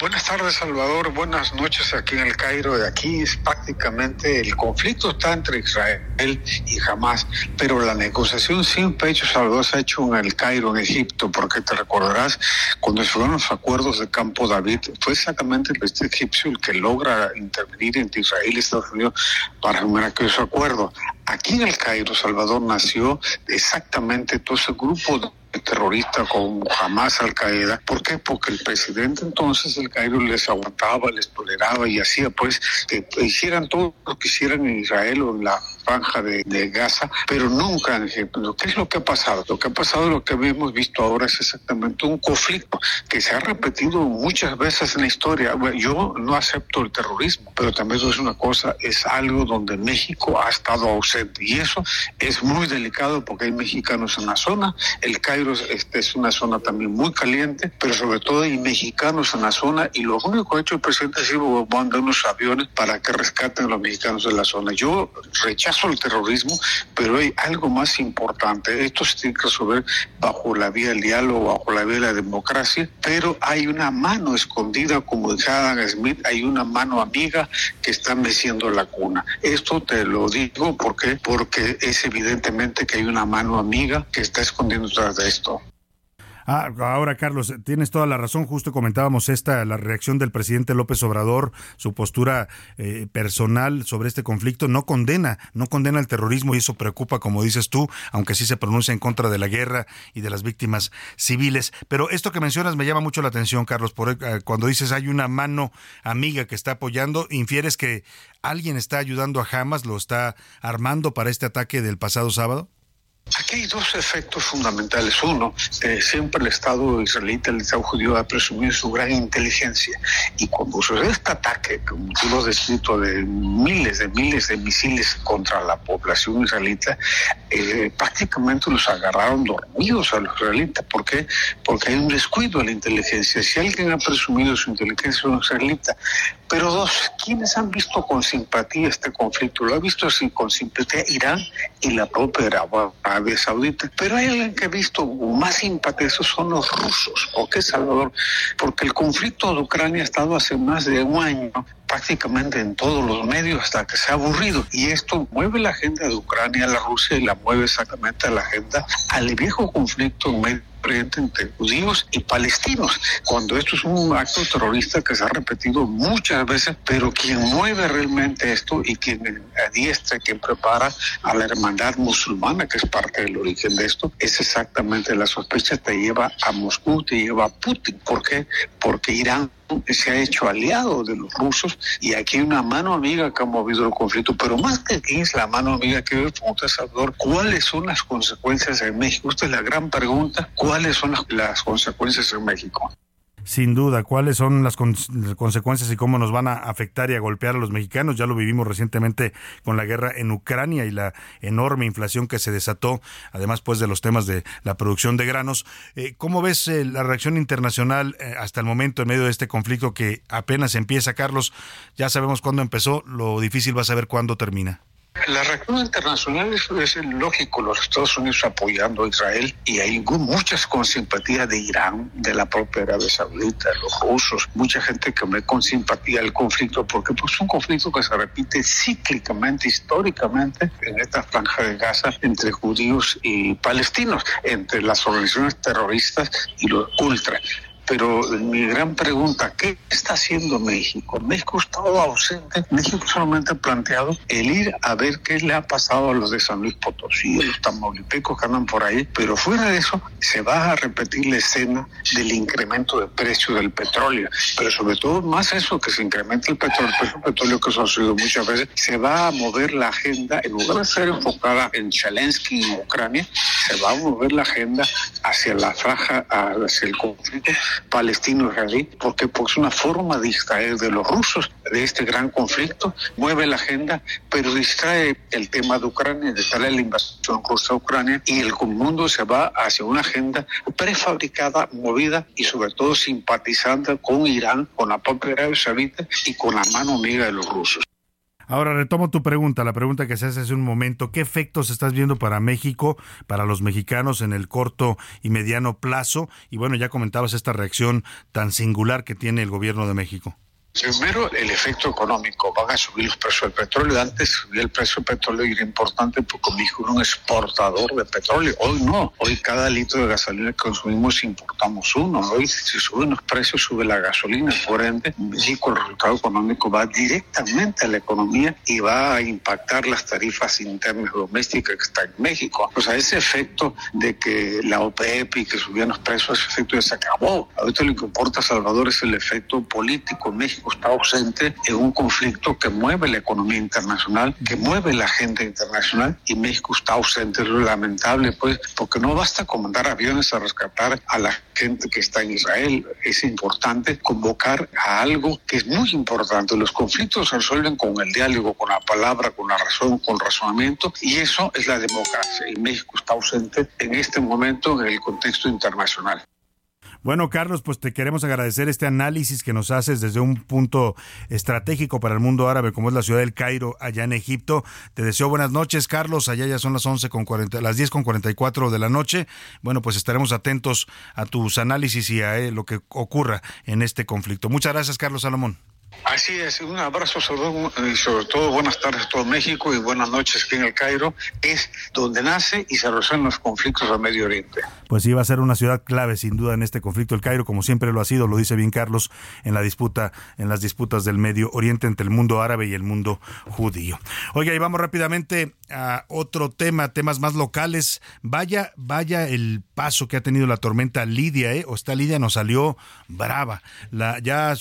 Buenas tardes, Salvador. Buenas noches aquí en el Cairo. De aquí es prácticamente el conflicto está entre Israel y Hamas, pero la negociación siempre ha hecho, Salvador, se ha hecho en el Cairo, en Egipto, porque te recordarás cuando se fueron los acuerdos de Campo David, fue exactamente este egipcio el que logra intervenir entre Israel y Estados Unidos para firmar aquellos acuerdos. Aquí en el Cairo, Salvador, nació exactamente todo ese grupo de terrorista como Hamas Al Qaeda. ¿Por qué? Porque el presidente entonces el Cairo les aguantaba, les toleraba y hacía pues que hicieran todo lo que hicieran en Israel o en la franja de, Gaza, pero nunca en. ¿Qué es lo que ha pasado? Lo que ha pasado, lo que hemos visto ahora es exactamente un conflicto que se ha repetido muchas veces en la historia. Yo no acepto el terrorismo, pero también es una cosa, es algo donde México ha estado ausente y eso es muy delicado porque hay mexicanos en la zona. El Cairo este, es una zona también muy caliente, pero sobre todo hay mexicanos en la zona y lo único que ha hecho el presidente ha sido mandar unos aviones para que rescaten a los mexicanos de la zona. Yo rechazo el terrorismo, pero hay algo más importante. Esto se tiene que resolver bajo la vía del diálogo, bajo la vía de la democracia, pero hay una mano escondida, como decía Adam Smith, hay una mano amiga que está meciendo la cuna. Esto te lo digo porque porque es evidentemente que hay una mano amiga que está escondiendo detrás de esto. Ah, ahora Carlos, tienes toda la razón. Justo comentábamos esta, la reacción del presidente López Obrador, su postura eh, personal sobre este conflicto, no condena, no condena el terrorismo y eso preocupa, como dices tú, aunque sí se pronuncia en contra de la guerra y de las víctimas civiles. Pero esto que mencionas me llama mucho la atención, Carlos, por, eh, cuando dices hay una mano amiga que está apoyando, infieres que alguien está ayudando a Hamas, lo está armando para este ataque del pasado sábado. Aquí hay dos efectos fundamentales. Uno, eh, siempre el Estado israelita, el Estado judío ha presumido su gran inteligencia. Y cuando sucede este ataque, como tú lo has descrito, de miles de miles de misiles contra la población israelita, eh, prácticamente los agarraron dormidos a los israelitas. ¿Por qué? Porque hay un descuido de la inteligencia. Si alguien ha presumido su inteligencia, es un israelita. Pero dos, ¿quiénes han visto con simpatía este conflicto? Lo ha visto con simpatía Irán y la propia Arabia Saudita. Pero hay alguien que ha visto más esos son los rusos. ¿Por qué, Salvador? Porque el conflicto de Ucrania ha estado hace más de un año prácticamente en todos los medios hasta que se ha aburrido. Y esto mueve la agenda de Ucrania a la Rusia y la mueve exactamente a la agenda al viejo conflicto en Medio Oriente entre judíos y palestinos, cuando esto es un acto terrorista que se ha repetido muchas veces, pero quien mueve realmente esto y quien adiestra, quien prepara a la hermandad musulmana, que es parte del origen de esto, es exactamente la sospecha te lleva a Moscú, te lleva a Putin. ¿Por qué? Porque Irán se ha hecho aliado de los rusos y aquí hay una mano amiga que ha movido el conflicto, pero más que quién es la mano amiga que yo pregunto Salvador, ¿cuáles son las consecuencias en México? Esta es la gran pregunta, ¿cuáles son las, las consecuencias en México? Sin duda, ¿cuáles son las, con las, consecuencias y cómo nos van a afectar y a golpear a los mexicanos? Ya lo vivimos recientemente con la guerra en Ucrania y la enorme inflación que se desató, además pues de los temas de la producción de granos. Eh, ¿Cómo ves eh, la reacción internacional eh, hasta el momento en medio de este conflicto que apenas empieza, Carlos? Ya sabemos cuándo empezó, lo difícil va a saber cuándo termina. La reacción internacional es, es, lógico, los Estados Unidos apoyando a Israel y hay muchas con simpatía de Irán, de la propia Arabia Saudita, los rusos, mucha gente que ve con simpatía el conflicto, porque pues, es un conflicto que se repite cíclicamente, históricamente, en esta franja de Gaza entre judíos y palestinos, entre las organizaciones terroristas y los ultra pero mi gran pregunta, ¿qué está haciendo México? México ha estado ausente, México solamente ha planteado el ir a ver qué le ha pasado a los de San Luis Potosí, a los tamaulipecos que andan por ahí, pero fuera de eso se va a repetir la escena del incremento de precio del petróleo, pero sobre todo más eso que se incrementa el petróleo, el precio del petróleo que se ha subido muchas veces, se va a mover la agenda, en lugar de ser enfocada en Zelensky y Ucrania, se va a mover la agenda hacia la franja, hacia el conflicto palestino-israelí, porque pues, es una forma de distraer de los rusos de este gran conflicto, mueve la agenda, pero distrae el tema de Ucrania, distrae la invasión rusa a Ucrania y el mundo se va hacia una agenda prefabricada, movida y sobre todo simpatizando con Irán, con la propia Arabia Saudita y con la mano amiga de los rusos. Ahora retomo tu pregunta, la pregunta que se hace hace un momento. ¿Qué efectos estás viendo para México, para los mexicanos en el corto y mediano plazo? Y bueno, ya comentabas esta reacción tan singular que tiene el gobierno de México. Primero, el efecto económico. Van a subir los precios del petróleo. Antes subía el precio del petróleo y era importante porque México era un exportador de petróleo. Hoy no. Hoy cada litro de gasolina que consumimos importamos uno. Hoy si suben los precios, sube la gasolina. Por ende, México el resultado económico va directamente a la economía y va a impactar las tarifas internas domésticas que están en México. O sea, ese efecto de que la OPEP y que subían los precios, ese efecto ya se acabó. Ahorita lo que importa, Salvador, es el efecto político. México está ausente en un conflicto que mueve la economía internacional, que mueve la agenda internacional y México está ausente. Es lamentable, pues, porque no basta con mandar aviones a rescatar a la gente que está en Israel. Es importante convocar a algo que es muy importante. Los conflictos se resuelven con el diálogo, con la palabra, con la razón, con el razonamiento y eso es la democracia. Y México está ausente en este momento en el contexto internacional. Bueno, Carlos, pues te queremos agradecer este análisis que nos haces desde un punto estratégico para el mundo árabe, como es la ciudad del Cairo, allá en Egipto. Te deseo buenas noches, Carlos. Allá ya son las 11 con 40, las 10 con 44 de la noche. Bueno, pues estaremos atentos a tus análisis y a eh, lo que ocurra en este conflicto. Muchas gracias, Carlos Salomón. Así es, un abrazo sobre, sobre todo buenas tardes a todo México y buenas noches aquí en el Cairo. Es donde nace y se resuelven los conflictos al Medio Oriente. Pues sí, va a ser una ciudad clave sin duda en este conflicto. El Cairo, como siempre lo ha sido, lo dice bien Carlos, en la disputa, en las disputas del Medio Oriente entre el mundo árabe y el mundo judío. Oiga, y vamos rápidamente a otro tema, temas más locales. Vaya, vaya el paso que ha tenido la tormenta Lidia, ¿eh? O esta Lidia nos salió brava. La, ya,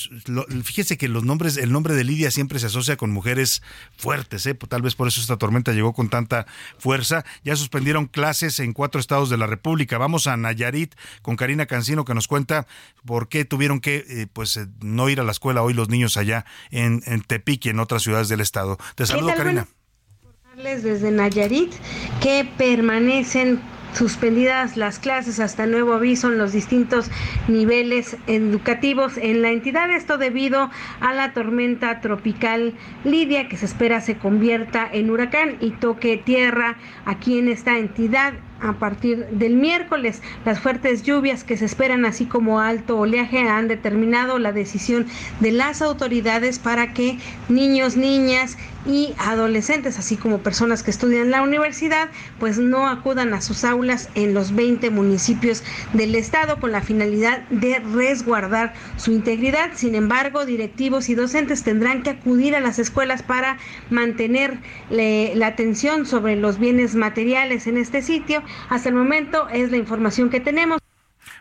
fíjese que los nombres, el nombre de Lidia siempre se asocia con mujeres fuertes, ¿eh? Tal vez por eso esta tormenta llegó con tanta fuerza. Ya suspendieron clases en cuatro estados de la República. Vamos a Nayarit con Karina Cancino que nos cuenta por qué tuvieron que, eh, pues, eh, no ir a la escuela hoy los niños allá en, en Tepic y en otras ciudades del estado. Te saludo, Karina desde Nayarit que permanecen suspendidas las clases hasta nuevo aviso en los distintos niveles educativos en la entidad. Esto debido a la tormenta tropical Lidia que se espera se convierta en huracán y toque tierra aquí en esta entidad a partir del miércoles. Las fuertes lluvias que se esperan, así como alto oleaje, han determinado la decisión de las autoridades para que niños, niñas y adolescentes, así como personas que estudian la universidad, pues no acudan a sus aulas en los 20 municipios del estado con la finalidad de resguardar su integridad. Sin embargo, directivos y docentes tendrán que acudir a las escuelas para mantener la atención sobre los bienes materiales en este sitio hasta el momento es la información que tenemos.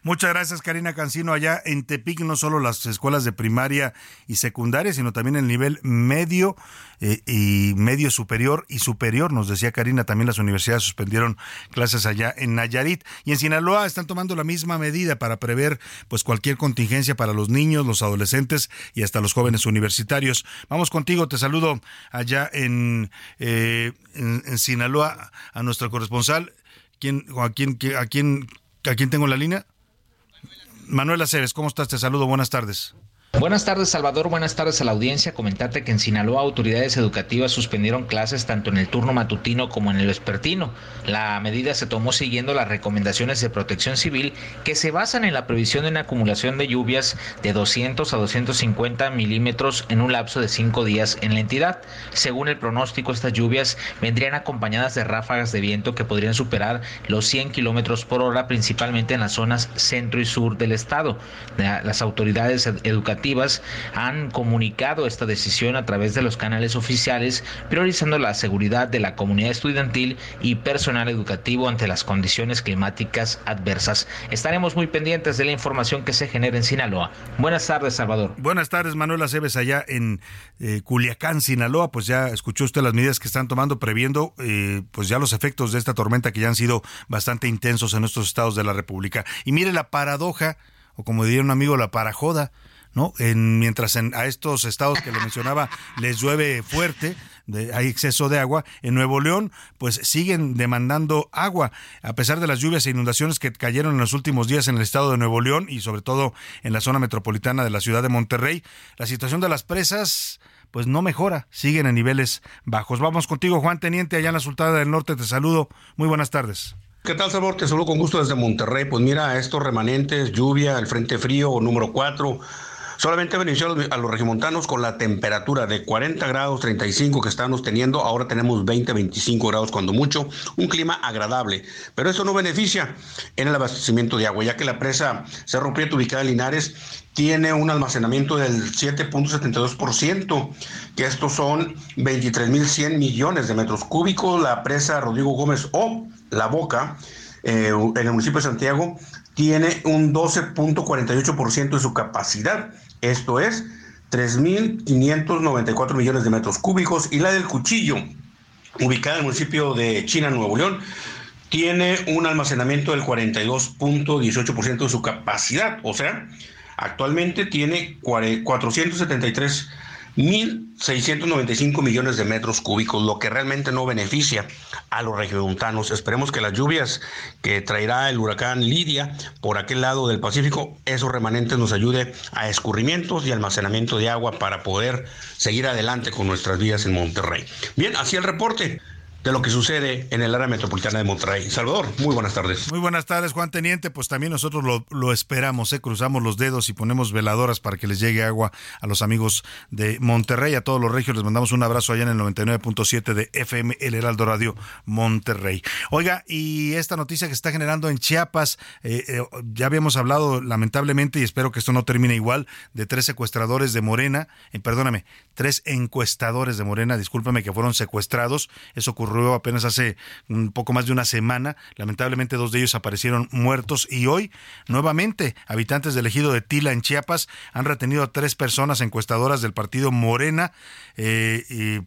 Muchas gracias, Karina Cancino. Allá en Tepic, no solo las escuelas de primaria y secundaria, sino también el nivel medio eh, y medio superior y superior. Nos decía Karina, también las universidades suspendieron clases allá en Nayarit. Y en Sinaloa están tomando la misma medida para prever pues cualquier contingencia para los niños, los adolescentes y hasta los jóvenes universitarios. Vamos contigo, te saludo allá en, eh, en Sinaloa a nuestro corresponsal. ¿Quién, a, quién, a, quién, ¿A quién tengo la línea? Manuel Aceves, ¿cómo estás? Te saludo, buenas tardes. Buenas tardes, Salvador. Buenas tardes a la audiencia. Comentarte que en Sinaloa autoridades educativas suspendieron clases tanto en el turno matutino como en el vespertino. La medida se tomó siguiendo las recomendaciones de protección civil que se basan en la previsión de una acumulación de lluvias de 200 a 250 milímetros en un lapso de cinco días en la entidad. Según el pronóstico, estas lluvias vendrían acompañadas de ráfagas de viento que podrían superar los 100 kilómetros por hora, principalmente en las zonas centro y sur del estado. Las autoridades educativas han comunicado esta decisión a través de los canales oficiales, priorizando la seguridad de la comunidad estudiantil y personal educativo ante las condiciones climáticas adversas. Estaremos muy pendientes de la información que se genere en Sinaloa. Buenas tardes, Salvador. Buenas tardes, Manuel Aceves, allá en eh, Culiacán, Sinaloa. Pues ya escuchó usted las medidas que están tomando, previendo eh, pues ya los efectos de esta tormenta que ya han sido bastante intensos en estos estados de la República. Y mire la paradoja, o como diría un amigo, la parajoda. ¿No? En, mientras en, a estos estados que le mencionaba les llueve fuerte, hay exceso de agua. En Nuevo León, pues siguen demandando agua, a pesar de las lluvias e inundaciones que cayeron en los últimos días en el estado de Nuevo León y sobre todo en la zona metropolitana de la ciudad de Monterrey. La situación de las presas pues no mejora, siguen en niveles bajos. Vamos contigo, Juan Teniente, allá en la Sultana del Norte, te saludo. Muy buenas tardes. ¿Qué tal, Sabor? Te saludo con gusto desde Monterrey. Pues mira, estos remanentes, lluvia, el frente frío número 4, Solamente benefició a los regimontanos con la temperatura de 40 grados 35 que estábamos teniendo. Ahora tenemos 20, 25 grados cuando mucho. Un clima agradable. Pero eso no beneficia en el abastecimiento de agua, ya que la presa Cerro Prieto, ubicada en Linares, tiene un almacenamiento del 7.72%, que estos son 23.100 millones de metros cúbicos. La presa Rodrigo Gómez o La Boca, eh, en el municipio de Santiago, tiene un 12.48% de su capacidad. Esto es 3.594 millones de metros cúbicos. Y la del Cuchillo, ubicada en el municipio de China, Nuevo León, tiene un almacenamiento del 42.18% de su capacidad. O sea, actualmente tiene 473 1.695 millones de metros cúbicos, lo que realmente no beneficia a los regiomontanos. Esperemos que las lluvias que traerá el huracán Lidia por aquel lado del Pacífico, esos remanentes nos ayude a escurrimientos y almacenamiento de agua para poder seguir adelante con nuestras vidas en Monterrey. Bien, así el reporte de lo que sucede en el área metropolitana de Monterrey. Salvador, muy buenas tardes. Muy buenas tardes, Juan Teniente. Pues también nosotros lo, esperamos, ¿eh? cruzamos los dedos y ponemos veladoras para que les llegue agua a los amigos de Monterrey. A todos los regios les mandamos un abrazo allá en el 99.7 de FM El Heraldo Radio Monterrey. Oiga, y esta noticia que está generando en Chiapas, eh, eh, ya habíamos hablado lamentablemente, y espero que esto no termine igual, de tres secuestradores de Morena, eh, perdóname, tres encuestadores de Morena, discúlpame que fueron secuestrados. Eso ocurrió apenas hace un poco más de una semana. Lamentablemente dos de ellos aparecieron muertos y hoy nuevamente habitantes del ejido de Tila en Chiapas han retenido a tres personas encuestadoras del partido Morena eh, y,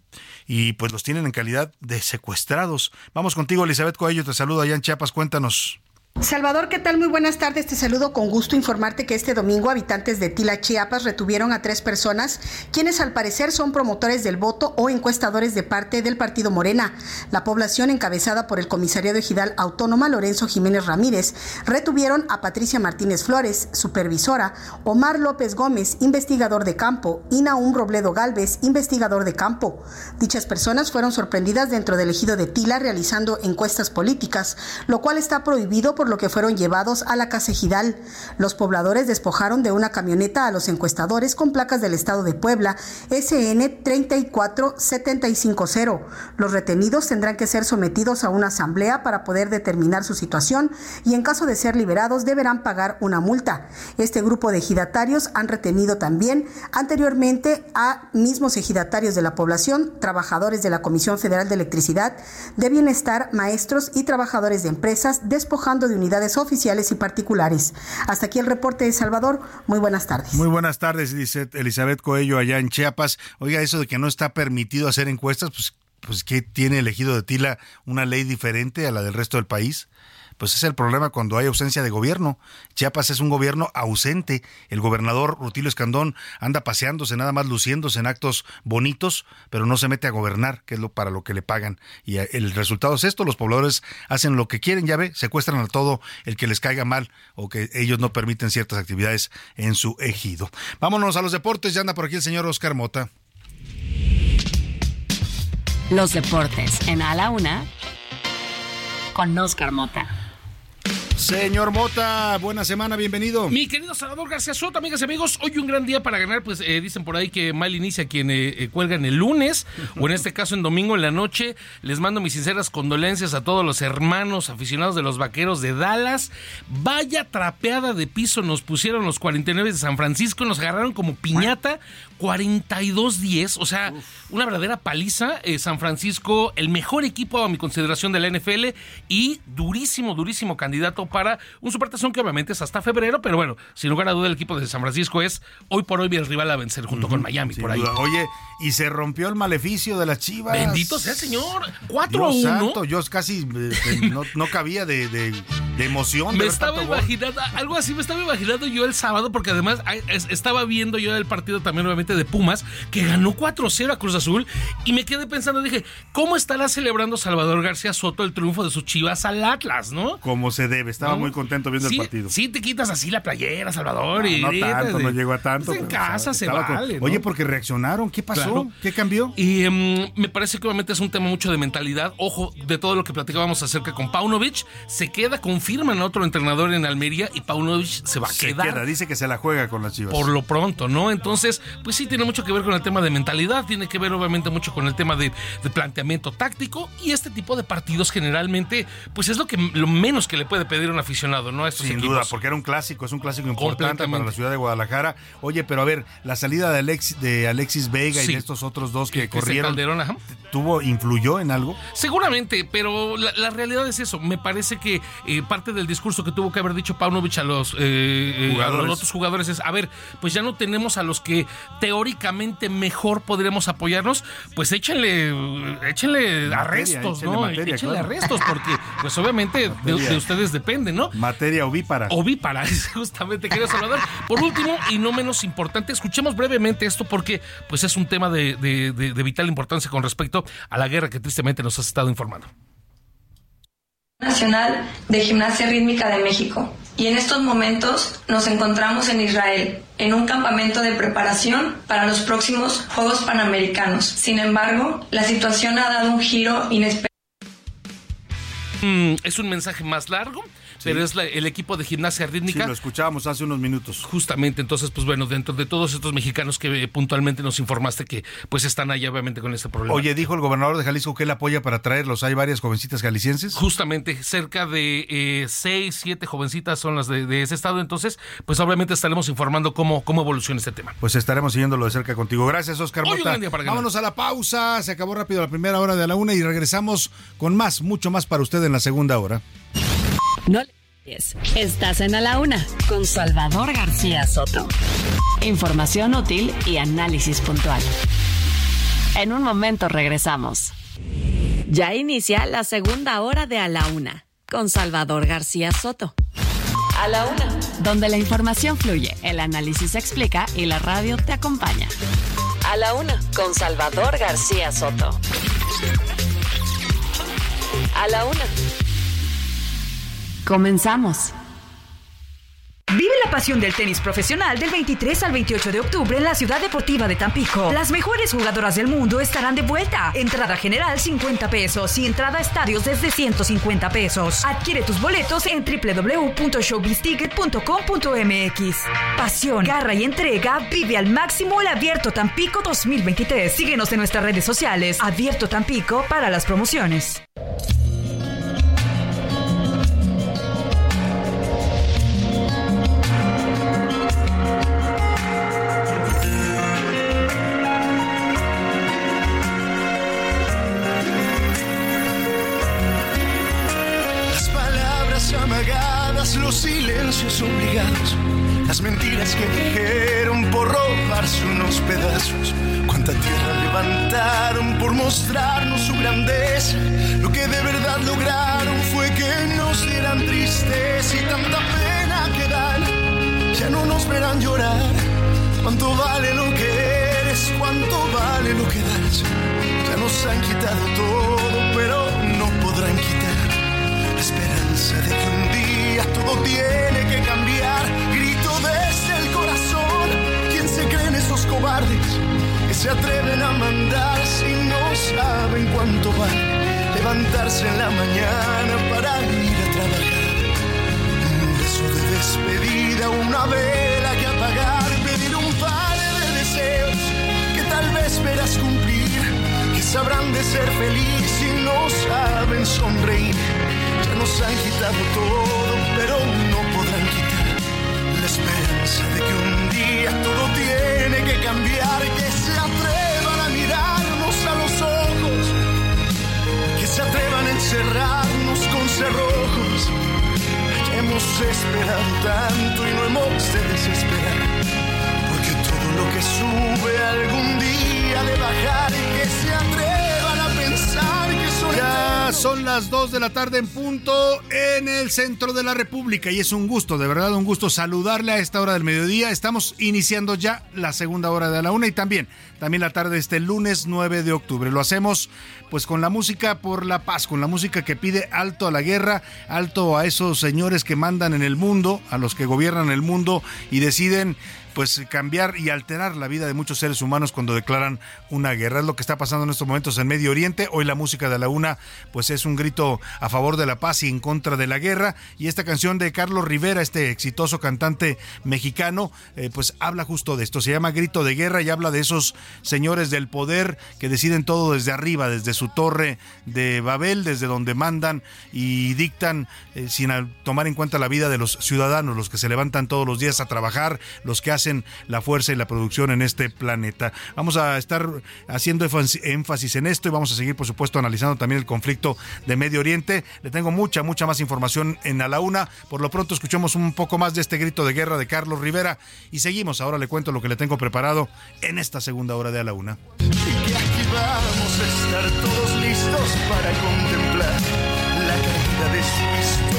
y, pues los tienen en calidad de secuestrados. Vamos contigo Elizabeth Coello, te saludo allá en Chiapas, cuéntanos. Salvador, ¿qué tal? Muy buenas tardes. Te saludo con gusto informarte que este domingo habitantes de Tila, Chiapas, retuvieron a tres personas, quienes al parecer son promotores del voto o encuestadores de parte del partido Morena. La población encabezada por el comisariado ejidal autónoma Lorenzo Jiménez Ramírez retuvieron a Patricia Martínez Flores, supervisora, Omar López Gómez, investigador de campo, y Naum Robledo Galvez, investigador de campo. Dichas personas fueron sorprendidas dentro del ejido de Tila realizando encuestas políticas, lo cual está prohibido por lo que fueron llevados a la casa ejidal. Los pobladores despojaron de una camioneta a los encuestadores con placas del estado de Puebla, SN 34750. Los retenidos tendrán que ser sometidos a una asamblea para poder determinar su situación y en caso de ser liberados deberán pagar una multa. Este grupo de ejidatarios han retenido también anteriormente a mismos ejidatarios de la población, trabajadores de la Comisión Federal de Electricidad, de Bienestar, maestros y trabajadores de empresas, despojando de unidades oficiales y particulares. Hasta aquí el reporte de Salvador. Muy buenas tardes. Muy buenas tardes, dice Elizabeth Coello allá en Chiapas. Oiga, eso de que no está permitido hacer encuestas, pues, pues ¿qué tiene elegido de Tila una ley diferente a la del resto del país? Pues es el problema cuando hay ausencia de gobierno. Chiapas es un gobierno ausente. El gobernador Rutilio Escandón anda paseándose, nada más luciéndose en actos bonitos, pero no se mete a gobernar, que es lo para lo que le pagan. Y el resultado es esto, los pobladores hacen lo que quieren, ya ve, secuestran a todo el que les caiga mal o que ellos no permiten ciertas actividades en su ejido. Vámonos a los deportes, ya anda por aquí el señor Oscar Mota. Los deportes en A la Una con Oscar Mota. Señor Mota, buena semana, bienvenido. Mi querido Salvador García Soto, amigas y amigos, hoy un gran día para ganar, pues eh, dicen por ahí que mal inicia quien eh, eh, cuelga en el lunes, o en este caso en domingo en la noche. Les mando mis sinceras condolencias a todos los hermanos aficionados de los vaqueros de Dallas. Vaya trapeada de piso nos pusieron los 49 de San Francisco, nos agarraron como piñata. 42-10, o sea, una verdadera paliza. San Francisco, el mejor equipo a mi consideración de la NFL y durísimo, durísimo candidato para un supertazón que obviamente es hasta febrero, pero bueno, sin lugar a duda el equipo de San Francisco es hoy por hoy el rival a vencer junto con Miami por ahí. Oye, y se rompió el maleficio de las Chivas. Bendito sea el Señor. 4 a 1. Santo, yo casi eh, no, cabía de, de, emoción. Me estaba imaginando, algo así me estaba imaginando yo el sábado, porque además estaba viendo yo el partido también obviamente de Pumas, que ganó 4-0 a Cruz Azul, y me quedé pensando, dije, ¿cómo estará celebrando Salvador García Soto el triunfo de sus Chivas al Atlas, no? Como se debe, estaba muy contento viendo el partido. Sí, te quitas así la playera, Salvador. No, y no tanto, no llegó a tanto. Pues en casa se vale. Oye, porque reaccionaron, ¿qué pasó? ¿Qué cambió? Y em, me parece que obviamente es un tema mucho de mentalidad. Ojo, de todo lo que platicábamos acerca con Paunovic, se queda, confirman a otro entrenador en Almería y Paunovic se va a quedar. Queda, dice que se la juega con las chivas. Por lo pronto, ¿no? Entonces, pues sí, tiene mucho que ver con el tema de mentalidad, tiene que ver obviamente mucho con el tema de, planteamiento táctico y este tipo de partidos generalmente, pues es lo que lo menos que le puede pedir un aficionado, ¿no? estos Sin duda, porque era un clásico, es un clásico importante para la ciudad de Guadalajara. Oye, pero a ver, la salida de, Alex, de Alexis Vega y de estos otros dos que, corrieron, ¿tuvo, influyó en algo? Seguramente, pero la, realidad es eso. Me parece que eh, parte del discurso que tuvo que haber dicho Paunovic a los, eh, eh, a los otros jugadores es, a ver, pues ya no tenemos a los que teóricamente mejor podríamos apoyarnos, pues échenle, échenle arrestos, ¿no? échenle arrestos, porque pues obviamente de, ustedes depende, ¿no? Materia ovípara. Ovípara, justamente, querido Salvador. Por último, y no menos importante, escuchemos brevemente esto porque pues es un tema de, de vital importancia con respecto a la guerra que tristemente nos has estado informando. Nacional de Gimnasia Rítmica de México. Y en estos momentos nos encontramos en Israel, en un campamento de preparación para los próximos Juegos Panamericanos. Sin embargo, la situación ha dado un giro inesperado. Mm, es un mensaje más largo pero es el equipo de gimnasia rítmica. Sí, lo escuchábamos hace unos minutos. Justamente, entonces, pues bueno, dentro de todos estos mexicanos que eh, puntualmente nos informaste que pues están ahí obviamente con este problema. Oye, dijo el gobernador de Jalisco que él apoya para traerlos. ¿Hay varias jovencitas jaliscienses? Justamente, cerca de eh, seis, siete jovencitas son las de, ese estado. Entonces, pues obviamente estaremos informando cómo, cómo evoluciona este tema. Pues estaremos siguiéndolo de cerca contigo. Gracias, Oscar Mota. Vámonos a la pausa. Se acabó rápido la primera hora de la una y regresamos con más, mucho más para usted en la segunda hora. No Estás en A la Una con Salvador García Soto. Información útil y análisis puntual. En un momento regresamos. Ya inicia la segunda hora de A la Una con Salvador García Soto. A la Una, donde la información fluye, el análisis explica y la radio te acompaña. A la Una con Salvador García Soto. A la Una Comenzamos. Vive la pasión del tenis profesional del 23 al 28 de octubre en la Ciudad Deportiva de Tampico. Las mejores jugadoras del mundo estarán de vuelta. Entrada general 50 pesos y entrada a estadios desde 150 pesos. Adquiere tus boletos en www.showbizticket.com.mx. Pasión, garra y entrega vive al máximo el Abierto Tampico 2023. Síguenos en nuestras redes sociales. Abierto Tampico para las promociones. Las mentiras que dijeron por robarse unos pedazos, cuánta tierra levantaron por mostrarnos su grandeza, lo que de verdad lograron fue que nos dieran tristeza y tanta pena que dan, ya no nos verán llorar, cuánto vale lo que eres, cuánto vale lo que das, ya nos han quitado todo, pero no podrán quitar la esperanza de que un día todo tiene que cambiar. Que se atreven a mandar si no saben cuánto vale levantarse en la mañana para ir a trabajar? despedida, una vela que apagar, pedir un par de deseos que tal vez verás cumplir, que sabrán de ser feliz y no saben sonreír. Ya nos han quitado todo, pero no quitar de que un día todo tiene que cambiar, que se atrevan a mirarnos a los ojos, que se atrevan a encerrarnos con cerrojos. Hemos esperado tanto y no hemos de desesperar, porque todo lo que sube algún día de bajar y que se atrevan Ya son las 2 de la tarde en punto en el centro de la República y es un gusto, de verdad un gusto saludarle a esta hora del mediodía. Estamos iniciando ya la segunda hora de la una y también, también la tarde este lunes 9 de octubre. Lo hacemos pues con la música por la paz, con la música que pide alto a la guerra, alto a esos señores que mandan en el mundo, a los que gobiernan el mundo y deciden pues cambiar y alterar la vida de muchos seres humanos cuando declaran una guerra. Es lo que está pasando en estos momentos en Medio Oriente. Hoy la música de la una pues es un grito a favor de la paz y en contra de la guerra. Y esta canción de Carlos Rivera, este exitoso cantante mexicano, eh, pues habla justo de esto. Se llama Grito de Guerra y habla de esos señores del poder que deciden todo desde arriba, desde su torre de Babel, desde donde mandan y dictan eh, sin tomar en cuenta la vida de los ciudadanos, los que se levantan todos los días a trabajar, los que hacen la fuerza y la producción en este planeta. Vamos a estar haciendo énfasis en esto y vamos a seguir, por supuesto, analizando también el conflicto de Medio Oriente. Le tengo mucha, mucha más información en A la Una. Por lo pronto, escuchemos un poco más de este grito de guerra de Carlos Rivera y seguimos. Ahora le cuento lo que le tengo preparado en esta segunda hora de A la Una. Y aquí vamos a estar todos listos para contemplar la caída de su.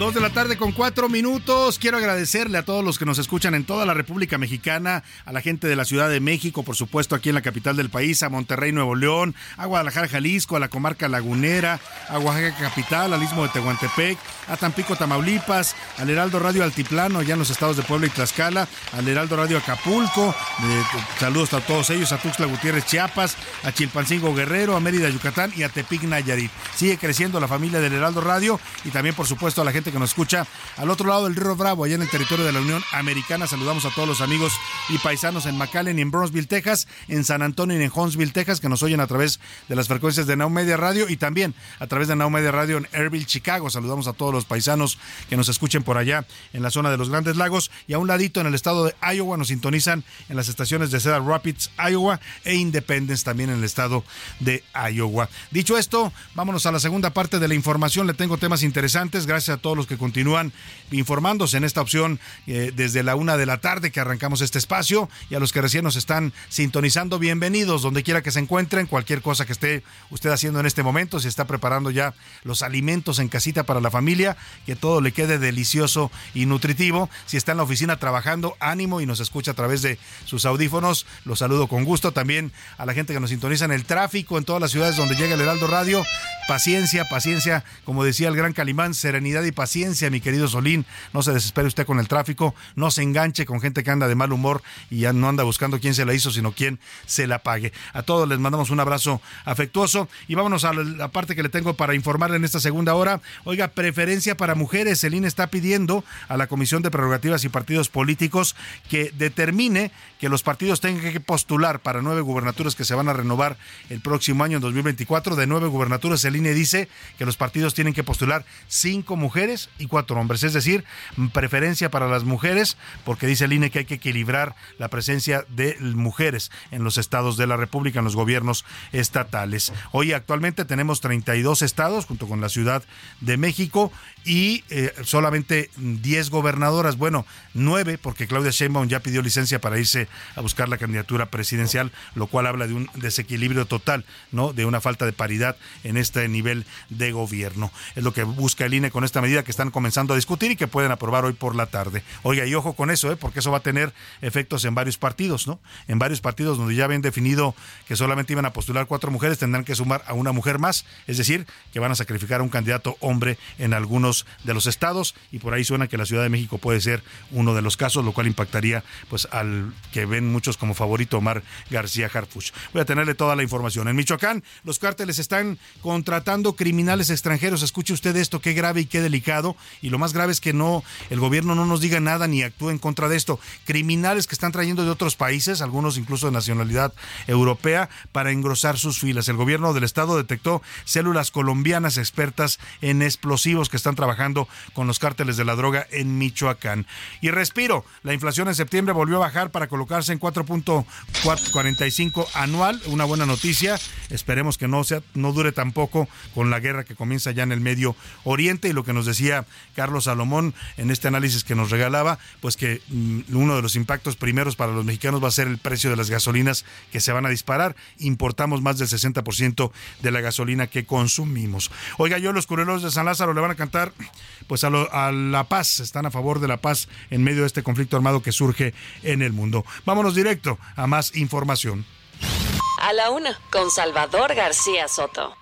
Dos de la tarde con cuatro minutos. Quiero agradecerle a todos los que nos escuchan en toda la República Mexicana, a la gente de la Ciudad de México, por supuesto, aquí en la capital del país, a Monterrey, Nuevo León, a Guadalajara, Jalisco, a la comarca lagunera, a Oaxaca Capital, al istmo de Tehuantepec, a Tampico, Tamaulipas, al Heraldo Radio Altiplano, allá en los estados de Puebla y Tlaxcala, al Heraldo Radio Acapulco. eh, saludos a todos ellos, a Tuxtla Gutiérrez, Chiapas, a Chilpancingo Guerrero, a Mérida, Yucatán y a Tepic, Nayarit. Sigue creciendo la familia del Heraldo Radio y también, por supuesto, a la gente que nos escucha al otro lado del Río Bravo, allá en el territorio de la Unión Americana. Saludamos a todos los amigos y paisanos en McAllen y en Brownsville, Texas, en San Antonio y en Huntsville, Texas, que nos oyen a través de las frecuencias de Now Media Radio y también a través de Now Media Radio en Airville, Chicago. Saludamos a todos los paisanos que nos escuchen por allá en la zona de los Grandes Lagos y a un ladito en el estado de Iowa nos sintonizan en las estaciones de Cedar Rapids, Iowa e Independence también en el estado de Iowa. Dicho esto, vámonos a la segunda parte de la información. Le tengo temas interesantes. Gracias a todos los que continúan informándose en esta opción eh, desde la una de la tarde que arrancamos este espacio y a los que recién nos están sintonizando, bienvenidos donde quiera que se encuentren, cualquier cosa que esté usted haciendo en este momento, si está preparando ya los alimentos en casita para la familia, que todo le quede delicioso y nutritivo. Si está en la oficina trabajando, ánimo y nos escucha a través de sus audífonos, los saludo con gusto. También a la gente que nos sintoniza en el tráfico, en todas las ciudades donde llega el Heraldo Radio, paciencia, paciencia, como decía el gran Calimán, serenidad y paciencia, mi querido Solín. No se desespere usted con el tráfico, no se enganche con gente que anda de mal humor y ya no anda buscando quién se la hizo, sino quién se la pague. A todos les mandamos un abrazo afectuoso y vámonos a la parte que le tengo para informarle en esta segunda hora. Oiga, preferencia para mujeres. El INE está pidiendo a la Comisión de Prerrogativas y Partidos Políticos que determine que los partidos tengan que postular para nueve gubernaturas que se van a renovar el próximo año, en 2024. De nueve gubernaturas, el INE dice que los partidos tienen que postular cinco mujeres y cuatro hombres. Es decir, preferencia para las mujeres, porque dice el INE que hay que equilibrar la presencia de mujeres en los estados de la República, en los gobiernos estatales. Hoy actualmente tenemos 32 estados, junto con la Ciudad de México, y eh, solamente 10 gobernadoras, bueno, 9, porque Claudia Sheinbaum ya pidió licencia para irse a buscar la candidatura presidencial, lo cual habla de un desequilibrio total, ¿no? De una falta de paridad en este nivel de gobierno. Es lo que busca el INE con esta medida. Que están comenzando a discutir y que pueden aprobar hoy por la tarde. Oiga, y ojo con eso, ¿eh? porque eso va a tener efectos en varios partidos, ¿no? En varios partidos donde ya habían definido que solamente iban a postular cuatro mujeres, tendrán que sumar a una mujer más, es decir, que van a sacrificar a un candidato hombre en algunos de los estados y por ahí suena que la Ciudad de México puede ser uno de los casos, lo cual impactaría pues al que ven muchos como favorito Omar García Harfuch. Voy a tenerle toda la información. En Michoacán, los cárteles están contratando criminales extranjeros. Escuche usted esto, qué grave y qué delicado. Y lo más grave es que no, el gobierno no nos diga nada ni actúe en contra de esto. Criminales que están trayendo de otros países, algunos incluso de nacionalidad europea, para engrosar sus filas. El gobierno del estado detectó células colombianas expertas en explosivos que están trabajando con los cárteles de la droga en Michoacán. Y respiro, la inflación en septiembre volvió a bajar para colocarse en 4.45 anual, una buena noticia. Esperemos que no sea no dure tampoco con la guerra que comienza ya en el Medio Oriente y lo que nos decía Carlos Salomón en este análisis que nos regalaba, pues que mm, uno de los impactos primeros para los mexicanos va a ser el precio de las gasolinas que se van a disparar. Importamos más del 60% de la gasolina que consumimos. Oiga, yo los cureros de San Lázaro le van a cantar pues a la paz, están a favor de la paz en medio de este conflicto armado que surge en el mundo. Vámonos directo a más información. A la una, con Salvador García Soto.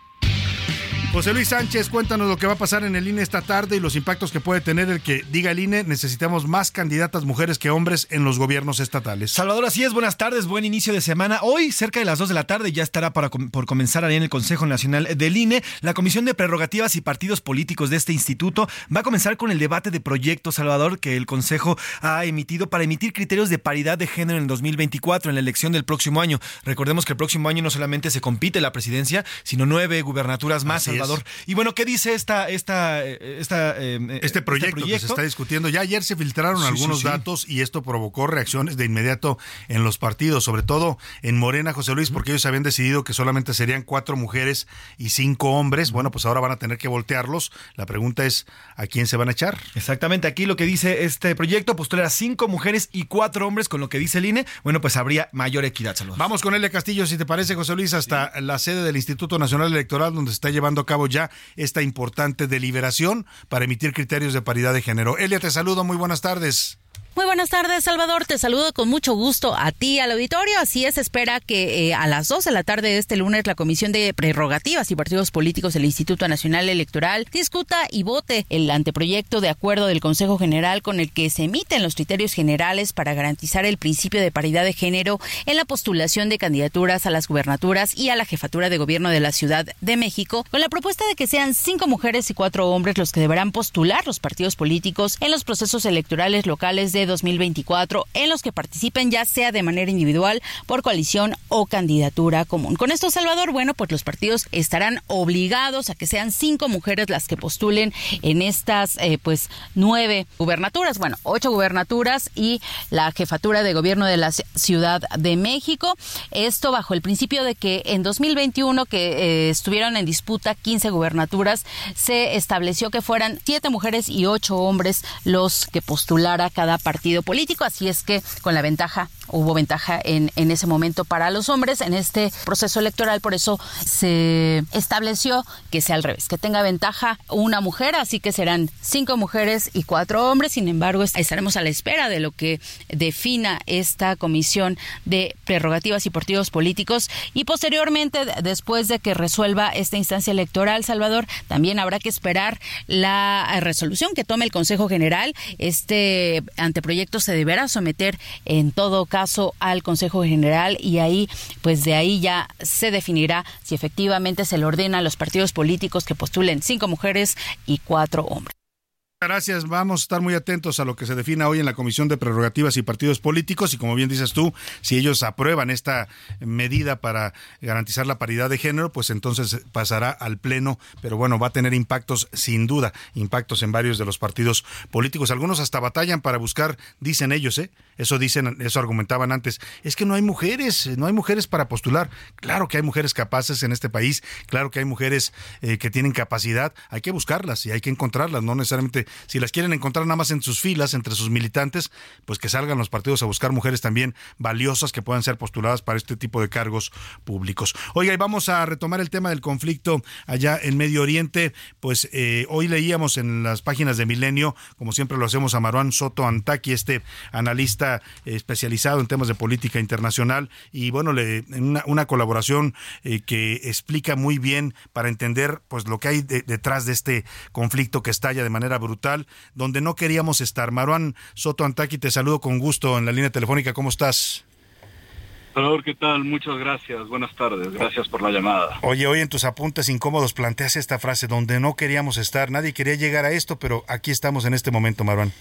José Luis Sánchez, cuéntanos lo que va a pasar en el INE esta tarde y los impactos que puede tener el que diga el INE necesitamos más candidatas mujeres que hombres en los gobiernos estatales. Salvador, así es, buenas tardes, buen inicio de semana. Hoy, cerca de las 2 de la tarde, ya estará para, por comenzar ahí en el Consejo Nacional del INE. La Comisión de Prerrogativas y Partidos Políticos de este instituto va a comenzar con el debate de proyectos, Salvador, que el Consejo ha emitido para emitir criterios de paridad de género en el 2024, en la elección del próximo año. Recordemos que el próximo año no solamente se compite la presidencia, sino nueve gubernaturas más. Salvador. Y bueno, ¿qué dice esta, esta, esta eh, este, proyecto que se está discutiendo? Ya ayer se filtraron algunos datos y esto provocó reacciones de inmediato en los partidos, sobre todo en Morena, José Luis, porque ellos habían decidido que solamente serían cuatro mujeres y cinco hombres. Bueno, pues ahora van a tener que voltearlos. La pregunta es, ¿a quién se van a echar? Exactamente, aquí lo que dice este proyecto, postular cinco mujeres y cuatro hombres, con lo que dice el INE, bueno, pues habría mayor equidad. Saludos. Vamos con Elia Castillo, si te parece, José Luis, hasta la sede del Instituto Nacional Electoral, donde se está llevando a cabo ya esta importante deliberación para emitir criterios de paridad de género. Elia, te saludo, muy buenas tardes. Muy buenas tardes, Salvador. Te saludo con mucho gusto a ti, al auditorio. Así es, espera que eh, a las 2 de la tarde de este lunes la Comisión de Prerrogativas y Partidos Políticos del Instituto Nacional Electoral discuta y vote el anteproyecto de acuerdo del Consejo General con el que se emiten los criterios generales para garantizar el principio de paridad de género en la postulación de candidaturas a las gubernaturas y a la jefatura de gobierno de la Ciudad de México, con la propuesta de que sean cinco mujeres y cuatro hombres los que deberán postular los partidos políticos en los procesos electorales locales de 2024 en los que participen ya sea de manera individual, por coalición o candidatura común. Con esto, Salvador, bueno, pues los partidos estarán obligados a que sean cinco mujeres las que postulen en estas, eh, pues, nueve gubernaturas, bueno, ocho gubernaturas y la jefatura de gobierno de la Ciudad de México. Esto bajo el principio de que en 2021, que eh, estuvieron en disputa 15 gubernaturas, se estableció que fueran siete mujeres y ocho hombres los que postulara cada partido partido político, así es que con la ventaja, hubo ventaja en, en ese momento para los hombres en este proceso electoral, por eso se estableció que sea al revés, que tenga ventaja una mujer, así que serán cinco mujeres y cuatro hombres, sin embargo estaremos a la espera de lo que defina esta comisión de prerrogativas y partidos políticos. Y posteriormente, después de que resuelva esta instancia electoral, Salvador, también habrá que esperar la resolución que tome el Consejo General, este ante proyecto se deberá someter en todo caso al Consejo General y ahí, pues de ahí ya se definirá si efectivamente se le ordena a los partidos políticos que postulen cinco mujeres y cuatro hombres. Gracias. Vamos a estar muy atentos a lo que se defina hoy en la Comisión de Prerrogativas y Partidos Políticos y como bien dices tú, si ellos aprueban esta medida para garantizar la paridad de género, pues entonces pasará al Pleno, pero bueno, va a tener impactos sin duda, impactos en varios de los partidos políticos. Algunos hasta batallan para buscar, dicen ellos, ¿eh? Eso dicen, eso argumentaban antes, es que no hay mujeres, no hay mujeres para postular. Claro que hay mujeres capaces en este país, claro que hay mujeres eh, que tienen capacidad, hay que buscarlas y hay que encontrarlas, no necesariamente si las quieren encontrar nada más en sus filas, entre sus militantes, pues que salgan los partidos a buscar mujeres también valiosas que puedan ser postuladas para este tipo de cargos públicos. Oiga, y vamos a retomar el tema del conflicto allá en Medio Oriente. Pues eh, hoy leíamos en las páginas de Milenio, como siempre lo hacemos, a Maruán Soto Antaki, este analista especializado en temas de política internacional, y bueno, le, una, una colaboración eh, que explica muy bien para entender pues lo que hay detrás de este conflicto que estalla de manera brutal, donde no queríamos estar. Maruán Soto Antaki, te saludo con gusto en la línea telefónica. ¿Cómo estás? Salvador, ¿qué tal? Muchas gracias. Buenas tardes. Gracias por la llamada. Oye, hoy en tus apuntes incómodos planteas esta frase donde no queríamos estar. Nadie quería llegar a esto, pero aquí estamos en este momento, Maruán.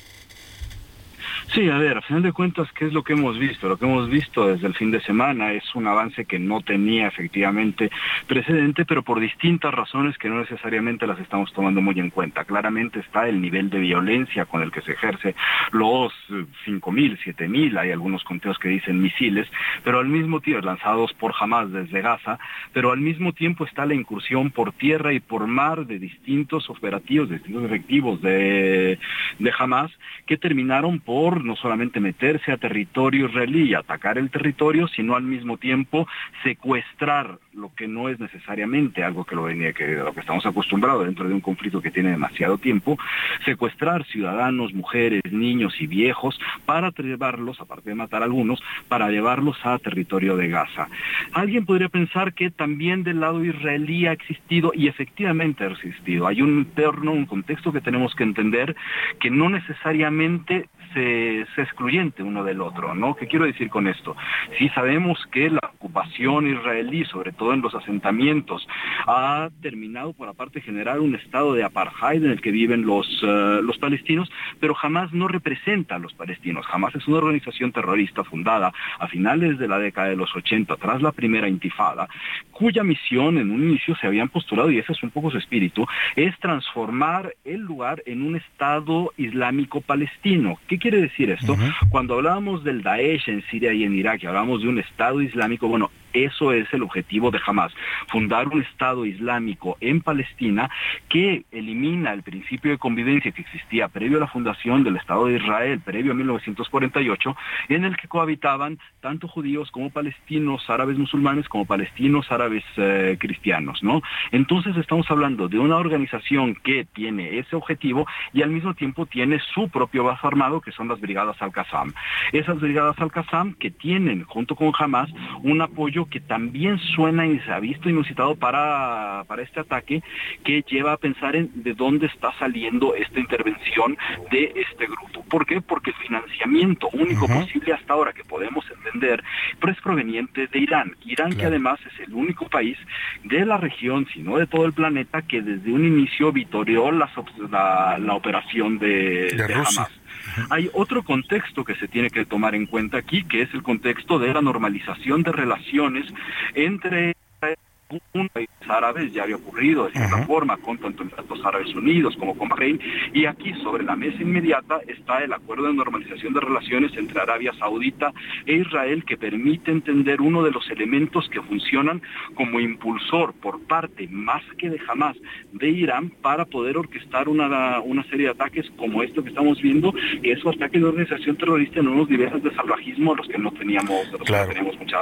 Sí, a ver, a final de cuentas, ¿qué es lo que hemos visto? Lo que hemos visto desde el fin de semana es un avance que no tenía efectivamente precedente, pero por distintas razones que no necesariamente las estamos tomando muy en cuenta. Claramente está el nivel de violencia con el que se ejerce los 5.000, 7.000, hay algunos conteos que dicen misiles, pero al mismo tiempo, lanzados por Hamas desde Gaza, pero al mismo tiempo está la incursión por tierra y por mar de distintos operativos, de distintos efectivos de, de Hamas, que terminaron por no solamente meterse a territorio israelí y atacar el territorio, sino al mismo tiempo secuestrar lo que no es necesariamente algo que lo venía que lo que estamos acostumbrados dentro de un conflicto que tiene demasiado tiempo, secuestrar ciudadanos, mujeres, niños y viejos para llevarlos, aparte de matar a algunos, para llevarlos a territorio de Gaza. Alguien podría pensar que también del lado israelí ha existido y efectivamente ha existido. Hay un interno, un contexto que tenemos que entender que no necesariamente se, es excluyente uno del otro, ¿no? ¿Qué quiero decir con esto? Sí sabemos que la ocupación israelí, sobre todo en los asentamientos, ha terminado por aparte generar un estado de apartheid en el que viven los, eh, los palestinos, pero jamás no representa a los palestinos. Jamás es una organización terrorista fundada a finales de la década de los 80, tras la primera intifada, cuya misión en un inicio se habían postulado, y ese es un poco su espíritu, es transformar el lugar en un Estado islámico palestino. ¿Qué quiere decir esto? Cuando hablábamos del Daesh en Siria y en Irak, y hablábamos de un Estado islámico, bueno, eso es el objetivo de Hamas, fundar un Estado islámico en Palestina que elimina el principio de convivencia que existía previo a la fundación del Estado de Israel, previo a 1948, en el que cohabitaban tanto judíos como palestinos, árabes musulmanes, como palestinos, árabes eh, cristianos, ¿no? Entonces estamos hablando de una organización que tiene ese objetivo y al mismo tiempo tiene su propio brazo armado, que son las brigadas Al-Qassam. Esas brigadas Al-Qassam que tienen, junto con Hamas, un apoyo que también suena y se ha visto inusitado para, para este ataque, que lleva a pensar en de dónde está saliendo esta intervención de este grupo. ¿Por qué? Porque el financiamiento único posible hasta ahora que podemos entender, pero es proveniente de Irán. Irán que además es el único país de la región, si no de todo el planeta, que desde un inicio vitorió la, la, operación de, de, Hamas. Hay otro contexto que se tiene que tomar en cuenta aquí, que es el contexto de la normalización de relaciones entre un país árabe ya había ocurrido de cierta forma con tanto Emiratos Árabes Unidos como con Bahrein y aquí sobre la mesa inmediata está el acuerdo de normalización de relaciones entre Arabia Saudita e Israel que permite entender uno de los elementos que funcionan como impulsor por parte más que de jamás de Irán para poder orquestar una, una serie de ataques como esto que estamos viendo que es un ataque de organización terrorista en unos niveles de salvajismo a los que no teníamos, los que no teníamos mucha,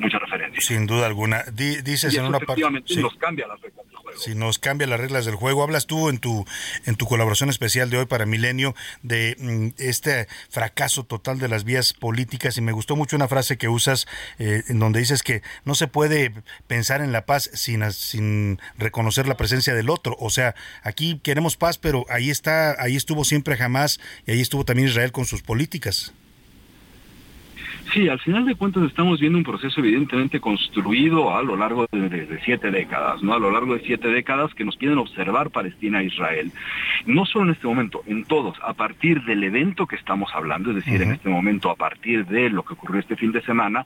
mucha referencia. Sin duda alguna. dice y efectivamente nos cambia las reglas del juego. Si nos cambia las reglas del juego. Hablas tú en tu en tu colaboración especial de hoy para Milenio de mm, este fracaso total de las vías políticas y me gustó mucho una frase que usas eh, en donde dices que no se puede pensar en la paz sin, sin reconocer la presencia del otro. O sea, aquí queremos paz, pero ahí está, ahí estuvo siempre jamás y ahí estuvo también Israel con sus políticas. Sí, al final de cuentas estamos viendo un proceso evidentemente construido a lo largo de, siete décadas, ¿no? A lo largo de siete décadas que nos piden observar Palestina e Israel. No solo en este momento, en todos, a partir del evento que estamos hablando, es decir, en este momento a partir de lo que ocurrió este fin de semana,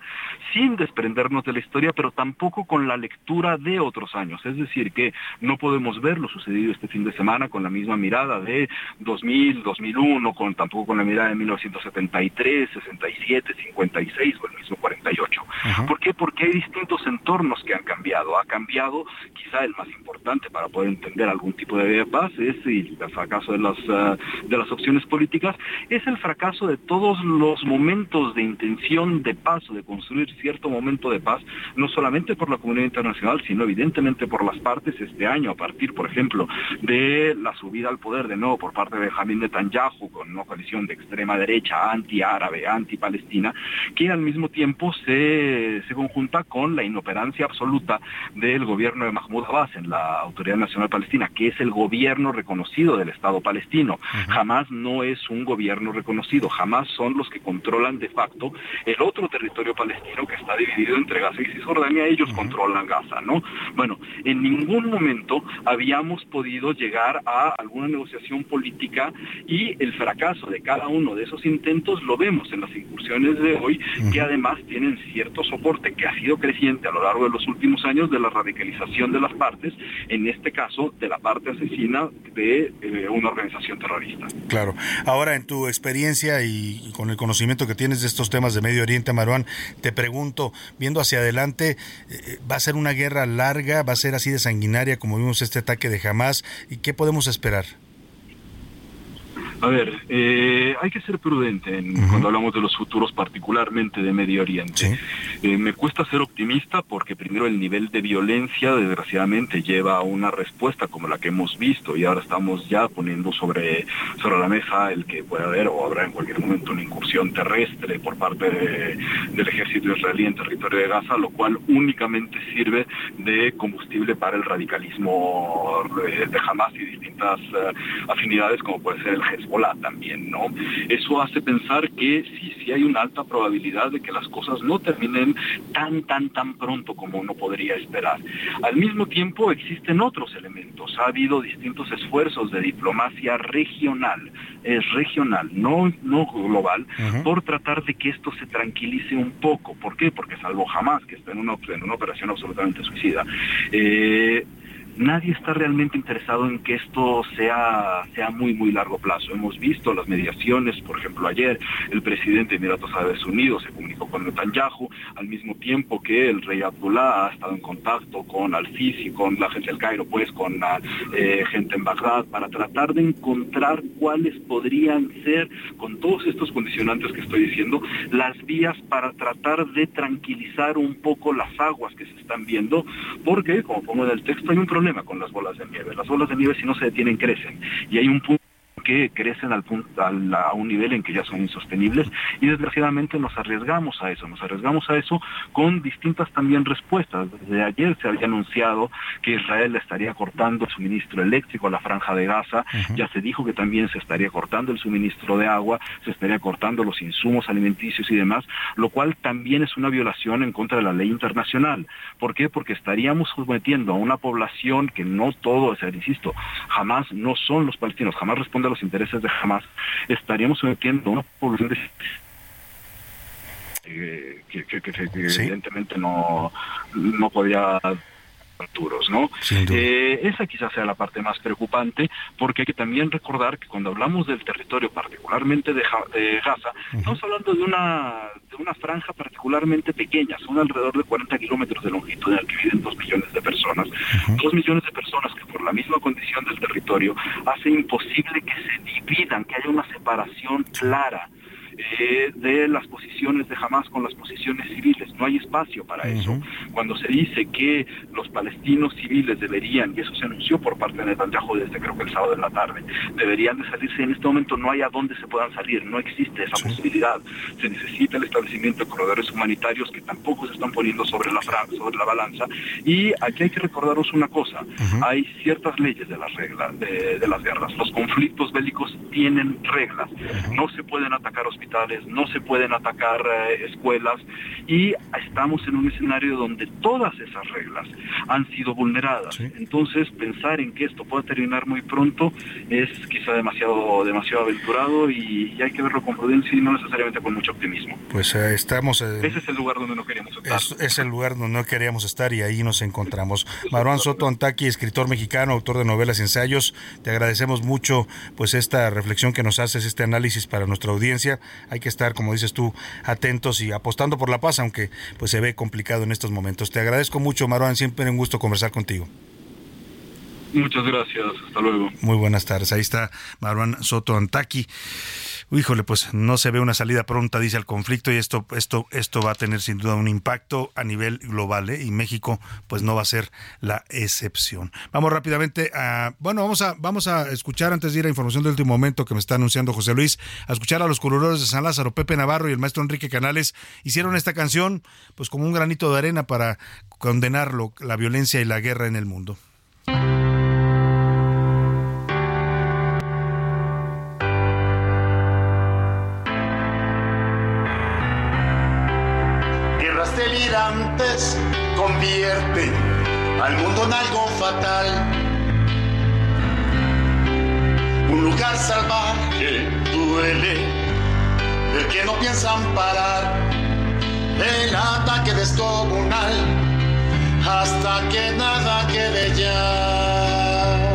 sin desprendernos de la historia, pero tampoco con la lectura de otros años. Es decir, que no podemos ver lo sucedido este fin de semana con la misma mirada de 2000, 2001, con, tampoco con la mirada de 1973, 67, 50 o el mismo 48. ¿Por qué? Porque hay distintos entornos que han cambiado. Ha cambiado, quizá el más importante para poder entender algún tipo de paz es el fracaso de las, eh, de las opciones políticas, es el fracaso de todos los momentos de intención de paz o de construir cierto momento de paz, no solamente por la comunidad internacional, sino evidentemente por las partes este año, a partir, por ejemplo, de la subida al poder de nuevo por parte de Benjamín Netanyahu, con una coalición de extrema derecha, anti-árabe, anti-palestina, que al mismo tiempo se, se conjunta con la inoperancia absoluta del gobierno de Mahmoud Abbas en la Autoridad Nacional Palestina, que es el gobierno reconocido del Estado palestino. Jamás no es un gobierno reconocido, jamás son los que controlan de facto el otro territorio palestino que está dividido entre Gaza y Cisjordania, ellos controlan Gaza, ¿no? Bueno, en ningún momento habíamos podido llegar a alguna negociación política y el fracaso de cada uno de esos intentos lo vemos en las incursiones de hoy, que además tienen cierto soporte que ha sido creciente a lo largo de los últimos años de la radicalización de las partes, en este caso de la parte asesina de eh, una organización terrorista. Claro. Ahora, en tu experiencia y con el conocimiento que tienes de estos temas de Medio Oriente, Maruán, te pregunto, viendo hacia adelante, eh, ¿va a ser una guerra larga? ¿Va a ser así de sanguinaria como vimos este ataque de Hamas? ¿Y qué podemos esperar? A ver, eh, hay que ser prudente cuando hablamos de los futuros, particularmente de Medio Oriente. Eh, me cuesta ser optimista porque primero el nivel de violencia, desgraciadamente, lleva a una respuesta como la que hemos visto y ahora estamos ya poniendo sobre, sobre la mesa el que puede haber o habrá en cualquier momento una incursión terrestre por parte del ejército israelí en territorio de Gaza, lo cual únicamente sirve de combustible para el radicalismo de, Hamas y distintas eh, afinidades como puede ser el Hezbollah también, ¿no? Eso hace pensar que sí, sí hay una alta probabilidad de que las cosas no terminen tan, tan, tan pronto como uno podría esperar. Al mismo tiempo existen otros elementos. Ha habido distintos esfuerzos de diplomacia regional, es regional, no, no global, por tratar de que esto se tranquilice un poco. ¿Por qué? Porque salvo jamás que está en una, en una operación absolutamente suicida. Eh, nadie está realmente interesado en que esto sea, sea muy, muy largo plazo. Hemos visto las mediaciones, por ejemplo, ayer el presidente de Emiratos Árabes Unidos se comunicó con Netanyahu, al mismo tiempo que el rey Abdullah ha estado en contacto con Al-Sisi, con la gente del Cairo, pues con la eh, gente en Bagdad, para tratar de encontrar cuáles podrían ser, con todos estos condicionantes que estoy diciendo, las vías para tratar de tranquilizar un poco las aguas que se están viendo, porque, como pongo en el texto, hay un problema con las bolas de nieve. Las bolas de nieve si no se detienen crecen y hay un punto que crecen al punto, a un nivel en que ya son insostenibles y desgraciadamente nos arriesgamos a eso, nos arriesgamos a eso con distintas también respuestas. Desde ayer se había anunciado que Israel estaría cortando el suministro eléctrico a la franja de Gaza, ya se dijo que también se estaría cortando el suministro de agua, se estaría cortando los insumos alimenticios y demás, lo cual también es una violación en contra de la ley internacional. ¿Por qué? Porque estaríamos sometiendo a una población que no todo, es, insisto, jamás no son los palestinos, jamás responde los intereses de Hamas, estaríamos sometiendo una población de eh, que, evidentemente no, no podía ¿no? Eh, esa quizás sea la parte más preocupante, porque hay que también recordar que cuando hablamos del territorio, particularmente de, Gaza, estamos hablando de una, de una franja particularmente pequeña, son alrededor de 40 kilómetros de longitud en el que viven dos millones de personas. Dos millones de personas que por la misma condición del territorio hace imposible que se dividan, que haya una separación clara eh, de las posiciones de Hamas con las posiciones civiles. No hay espacio para eso. Cuando se dice que los palestinos civiles deberían, y eso se anunció por parte de Netanyahu desde creo que el sábado de la tarde, deberían de salirse. En este momento no hay a dónde se puedan salir, no existe esa posibilidad. Se necesita el establecimiento de corredores humanitarios que tampoco se están poniendo sobre la, sobre la balanza. Y aquí hay que recordaros una cosa, hay ciertas leyes de las reglas, de, de las guerras. Los conflictos bélicos tienen reglas. No se pueden atacar hospitales no se pueden atacar eh, escuelas y estamos en un escenario donde todas esas reglas han sido vulneradas. Entonces, pensar en que esto pueda terminar muy pronto es quizá demasiado, demasiado aventurado y, hay que verlo con prudencia y no necesariamente con mucho optimismo. Pues eh, estamos... Eh, Ese es el lugar donde no queríamos estar. Es, el lugar donde no queríamos estar y ahí nos encontramos. Maruán Soto Antaki, escritor mexicano, autor de novelas y ensayos, te agradecemos mucho pues esta reflexión que nos haces, este análisis para nuestra audiencia hay que estar, como dices tú, atentos y apostando por la paz, aunque pues se ve complicado en estos momentos. Te agradezco mucho, Maruán, siempre un gusto conversar contigo. Muchas gracias, hasta luego. Muy buenas tardes, ahí está Maruán Soto Antaki híjole, pues no se ve una salida pronta, dice el conflicto, y esto, esto, esto va a tener sin duda un impacto a nivel global, ¿eh? y México, pues no va a ser la excepción. Vamos rápidamente a, bueno, vamos a, vamos a escuchar antes de ir a información del último momento que me está anunciando José Luis, a escuchar a los colores de San Lázaro, Pepe Navarro y el maestro Enrique Canales hicieron esta canción, pues como un granito de arena para condenarlo, la violencia y la guerra en el mundo. Delirantes convierten al mundo en algo fatal. Un lugar salvaje duele del que no piensan parar el ataque descomunal hasta que nada quede ya.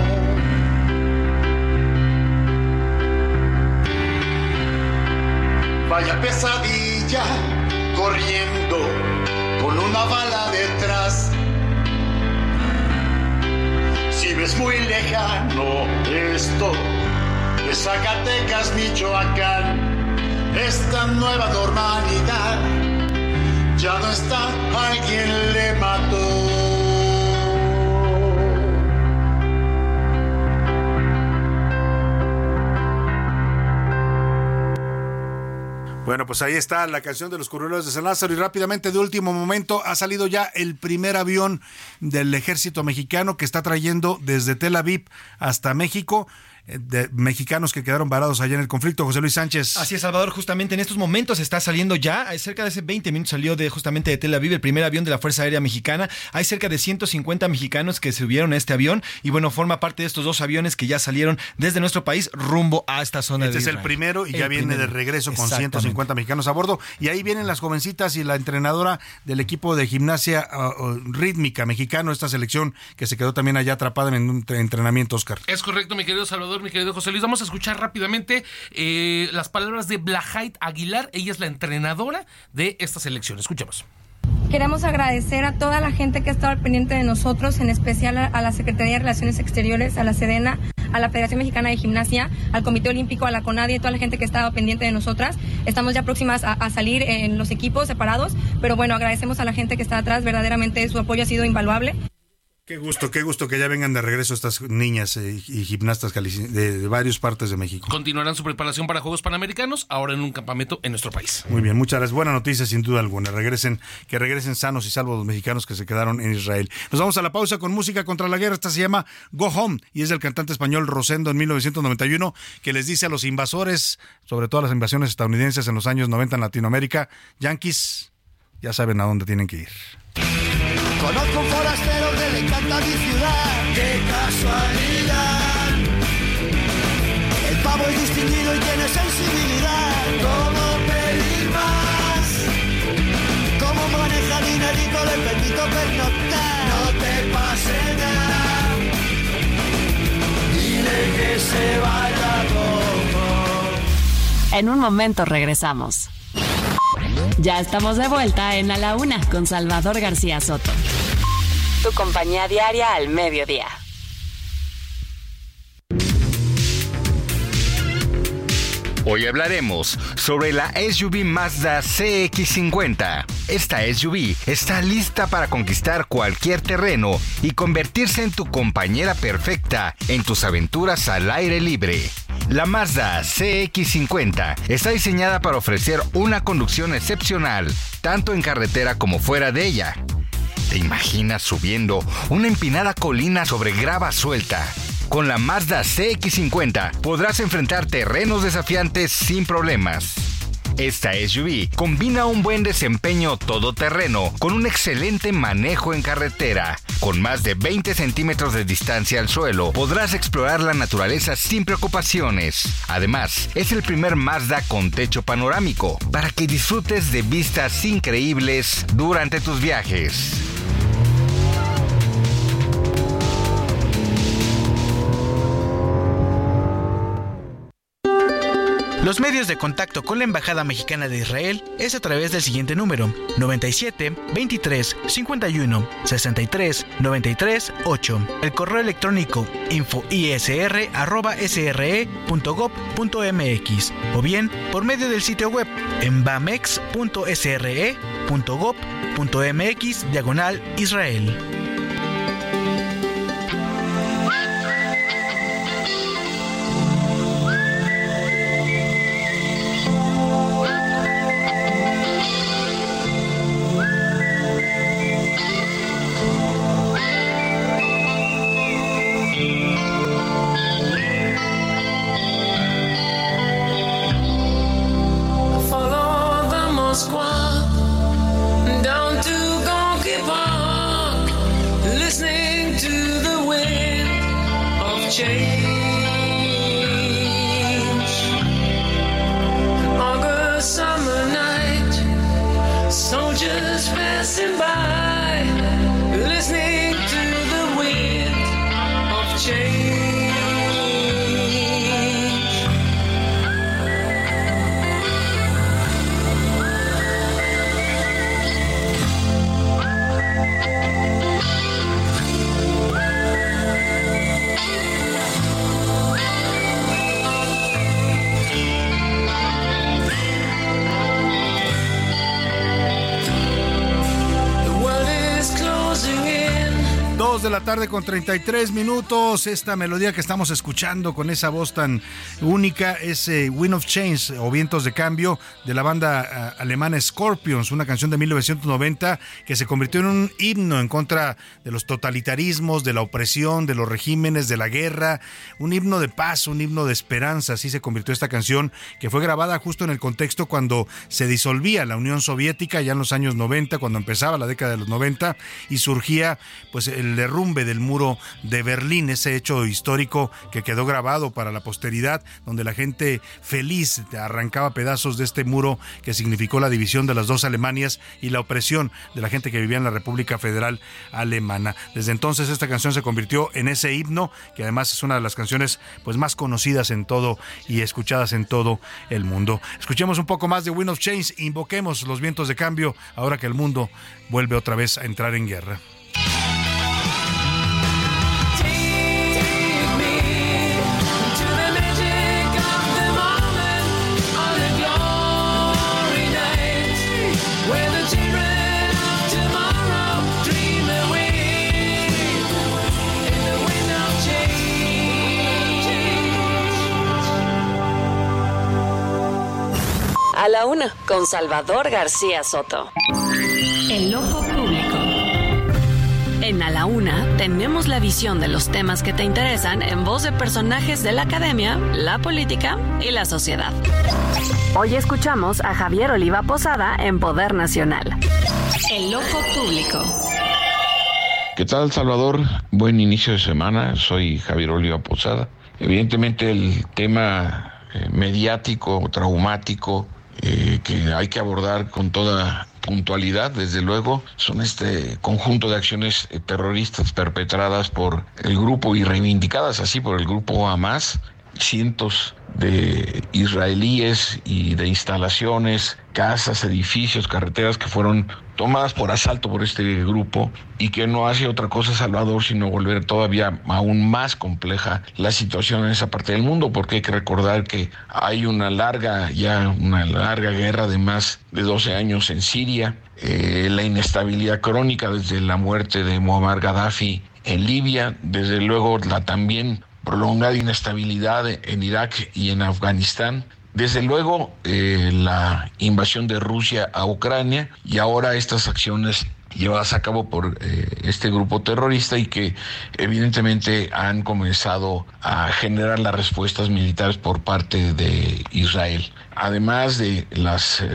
Vaya pesadilla corriendo una bala detrás. Si ves muy lejano esto de Zacatecas, Michoacán, esta nueva normalidad ya no está, alguien le mató. Bueno, pues ahí está la canción de los curreros de San Lázaro. Y rápidamente de último momento ha salido ya el primer avión del ejército mexicano que está trayendo desde Tel Aviv hasta México de mexicanos que quedaron varados allá en el conflicto. José Luis Sánchez. Así es, Salvador, justamente en estos momentos está saliendo ya, hay cerca de ese 20 minutos salió de justamente de Tel Aviv el primer avión de la Fuerza Aérea Mexicana. Hay cerca de 150 mexicanos que subieron a este avión y bueno, forma parte de estos dos aviones que ya salieron desde nuestro país rumbo a esta zona este de es el primero y ya viene de regreso con 150 mexicanos a bordo y ahí vienen las jovencitas y la entrenadora del equipo de gimnasia uh, uh, rítmica mexicano, esta selección que se quedó también allá atrapada en un entrenamiento, Oscar. Es correcto, mi querido Salvador, mi querido José Luis. Vamos a escuchar rápidamente eh, las palabras de Blahait Aguilar. Ella es la entrenadora de esta selección. Escuchemos. Queremos agradecer a toda la gente que ha estado pendiente de nosotros, en especial a, la Secretaría de Relaciones Exteriores, a la Sedena, a la Federación Mexicana de Gimnasia, al Comité Olímpico, a la CONADIE, toda la gente que ha estado pendiente de nosotras. Estamos ya próximas a, a, salir en los equipos separados, pero bueno, agradecemos a la gente que está atrás, verdaderamente su apoyo ha sido invaluable. Qué gusto, qué gusto que ya vengan de regreso estas niñas eh, y gimnastas de, de, varias partes de México. Continuarán su preparación para Juegos Panamericanos, ahora en un campamento en nuestro país. Muy bien, muchas gracias. Buena noticia, sin duda alguna. Regresen, que regresen sanos y salvos los mexicanos que se quedaron en Israel. Nos vamos a la pausa con música contra la guerra. Esta se llama Go Home y es del cantante español Rosendo en 1991, que les dice a los invasores, sobre todo a las invasiones estadounidenses en los años 90 en Latinoamérica, Yankees, ya saben a dónde tienen que ir. Conozco un forastero que le encanta mi ciudad. ¡Qué casualidad! El pavo es distinguido y tiene sensibilidad. ¿Cómo pedir más? ¿Cómo maneja dinerito? Le permito pernoctar. No te pase nada. Dile que se vaya como. En un momento regresamos. Ya estamos de vuelta en A la Una con Salvador García Soto. Tu compañía diaria al mediodía. Hoy hablaremos sobre la SUV Mazda CX50. Esta SUV está lista para conquistar cualquier terreno y convertirse en tu compañera perfecta en tus aventuras al aire libre. La Mazda CX50 está diseñada para ofrecer una conducción excepcional, tanto en carretera como fuera de ella. ¿Te imaginas subiendo una empinada colina sobre grava suelta? Con la Mazda CX50 podrás enfrentar terrenos desafiantes sin problemas. Esta SUV combina un buen desempeño todoterreno con un excelente manejo en carretera. Con más de 20 centímetros de distancia al suelo, podrás explorar la naturaleza sin preocupaciones. Además, es el primer Mazda con techo panorámico para que disfrutes de vistas increíbles durante tus viajes. Los medios de contacto con la Embajada Mexicana de Israel es a través del siguiente número 97 23 51 63 93 8. El correo electrónico infoisr@sre.gov.mx o bien por medio del sitio web embamex.sre.gov.mx diagonal Israel. Tarde con 33 minutos. Esta melodía que estamos escuchando con esa voz tan única es eh, Wind of Change o Vientos de Cambio de la banda ah, alemana Scorpions, una canción de 1990 que se convirtió en un himno en contra de los totalitarismos, de la opresión, de los regímenes, de la guerra, un himno de paz, un himno de esperanza. Así se convirtió esta canción que fue grabada justo en el contexto cuando se disolvía la Unión Soviética ya en los años 90, cuando empezaba la década de los 90 y surgía pues el derrumbe del muro de Berlín, ese hecho histórico que quedó grabado para la posteridad, donde la gente feliz arrancaba pedazos de este muro que significó la división de las dos Alemanias y la opresión de la gente que vivía en la República Federal Alemana. Desde entonces esta canción se convirtió en ese himno, que además es una de las canciones pues más conocidas en todo y escuchadas en todo el mundo. Escuchemos un poco más de Wind of Change, invoquemos los vientos de cambio ahora que el mundo vuelve otra vez a entrar en guerra. La una, con Salvador García Soto. El ojo público. En A la Una tenemos la visión de los temas que te interesan en voz de personajes de la academia, la política y la sociedad. Hoy escuchamos a Javier Oliva Posada en Poder Nacional. El ojo público. ¿Qué tal, Salvador? Buen inicio de semana. Soy Javier Oliva Posada. Evidentemente el tema eh, mediático, traumático, eh, que hay que abordar con toda puntualidad, desde luego, son este conjunto de acciones eh, terroristas perpetradas por el grupo y reivindicadas así por el grupo Hamas, cientos de israelíes y de instalaciones, casas, edificios, carreteras que fueron tomadas por asalto por este grupo y que no hace otra cosa Salvador sino volver todavía aún más compleja la situación en esa parte del mundo porque hay que recordar que hay una larga ya una larga guerra de más de 12 años en Siria eh, la inestabilidad crónica desde la muerte de Muammar Gaddafi en Libia desde luego la también prolongada inestabilidad en Irak y en Afganistán. Desde luego, eh, la invasión de Rusia a Ucrania y ahora estas acciones llevadas a cabo por eh, este grupo terrorista y que evidentemente han comenzado a generar las respuestas militares por parte de Israel. Además de las eh,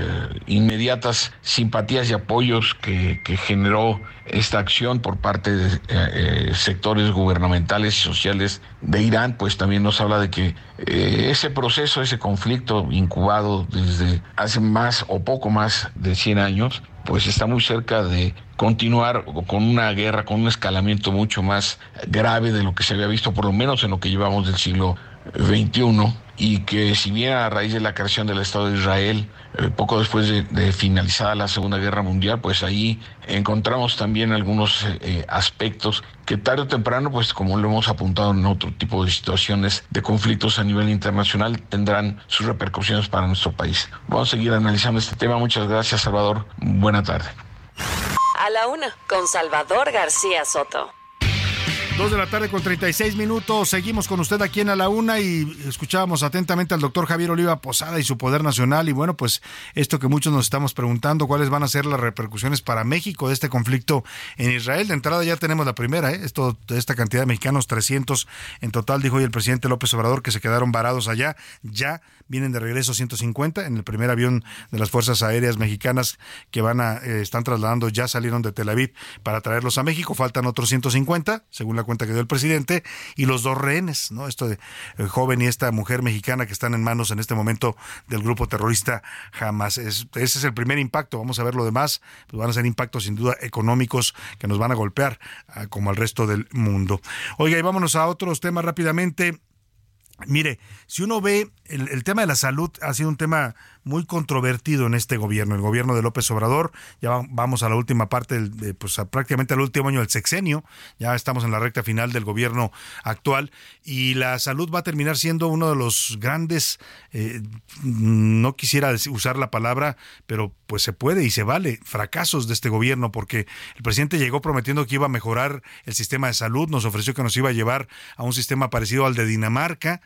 inmediatas simpatías y apoyos que, generó esta acción por parte de eh, sectores gubernamentales y sociales de Irán, pues también nos habla de que ese proceso, ese conflicto incubado desde hace más o poco más de 100 años, pues está muy cerca de continuar con una guerra, con un escalamiento mucho más grave de lo que se había visto, por lo menos en lo que llevamos del siglo XXI. y que si bien a raíz de la creación del Estado de Israel, eh, poco después de, de, finalizada la Segunda Guerra Mundial, pues ahí encontramos también algunos eh, aspectos que tarde o temprano, pues como lo hemos apuntado en otro tipo de situaciones de conflictos a nivel internacional, tendrán sus repercusiones para nuestro país. Vamos a seguir analizando este tema. Muchas gracias, Salvador. Buena tarde. A la una, con Salvador García Soto. Dos de la tarde con 36 minutos. Seguimos con usted aquí en A la Una y escuchábamos atentamente al doctor Javier Oliva Posada y su poder nacional. Y bueno, pues esto que muchos nos estamos preguntando, cuáles van a ser las repercusiones para México de este conflicto en Israel. De entrada ya tenemos la primera, ¿eh? Esto, esta cantidad de mexicanos, 300 en total, dijo hoy el presidente López Obrador, que se quedaron varados allá. Ya vienen de regreso 150 en el primer avión de las Fuerzas Aéreas Mexicanas que van a, eh, están trasladando, ya salieron de Tel Aviv para traerlos a México. Faltan otros 150, según la cuenta que dio el presidente, y los dos rehenes, ¿no? Esto de el joven y esta mujer mexicana que están en manos en este momento del grupo terrorista. Es, ese es el primer impacto. Vamos a ver lo demás. Pues van a ser impactos sin duda económicos que nos van a golpear ah, como al resto del mundo. Oiga, y vámonos a otros temas rápidamente. Mire, si uno ve el, tema de la salud ha sido un tema muy controvertido en este gobierno, el gobierno de López Obrador. Ya vamos a la última parte, de, pues a prácticamente al último año del sexenio. Ya estamos en la recta final del gobierno actual y la salud va a terminar siendo uno de los grandes, eh, no quisiera usar la palabra, pero pues se puede y se vale, fracasos de este gobierno porque el presidente llegó prometiendo que iba a mejorar el sistema de salud, nos ofreció que nos iba a llevar a un sistema parecido al de Dinamarca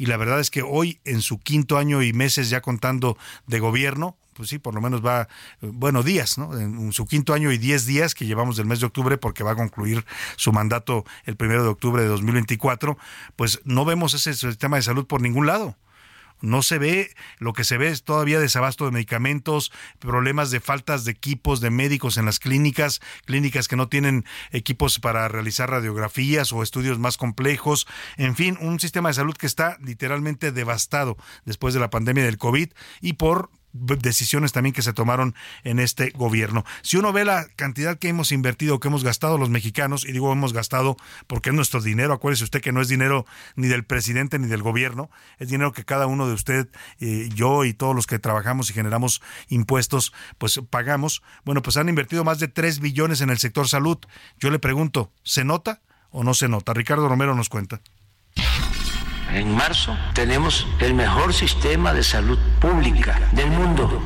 y la verdad es que hoy, en su quinto año y meses ya contando de gobierno, pues sí, por lo menos va, bueno, días, ¿no? En su quinto año y diez días que llevamos del mes de octubre, porque va a concluir su mandato el primero de octubre de 2024, pues no vemos ese sistema de salud por ningún lado no se ve, lo que se ve es todavía desabasto de medicamentos, problemas de faltas de equipos de médicos en las clínicas, clínicas que no tienen equipos para realizar radiografías o estudios más complejos, en fin, un sistema de salud que está literalmente devastado después de la pandemia del COVID y por decisiones también que se tomaron en este gobierno. Si uno ve la cantidad que hemos invertido, que hemos gastado los mexicanos, y digo hemos gastado porque es nuestro dinero, acuérdese usted que no es dinero ni del presidente ni del gobierno, es dinero que cada uno de usted, eh, yo y todos los que trabajamos y generamos impuestos, pues pagamos. Bueno, pues han invertido más de 3 billones en el sector salud. Yo le pregunto, ¿se nota o no se nota? Ricardo Romero nos cuenta en marzo, tenemos el mejor sistema de salud pública del mundo.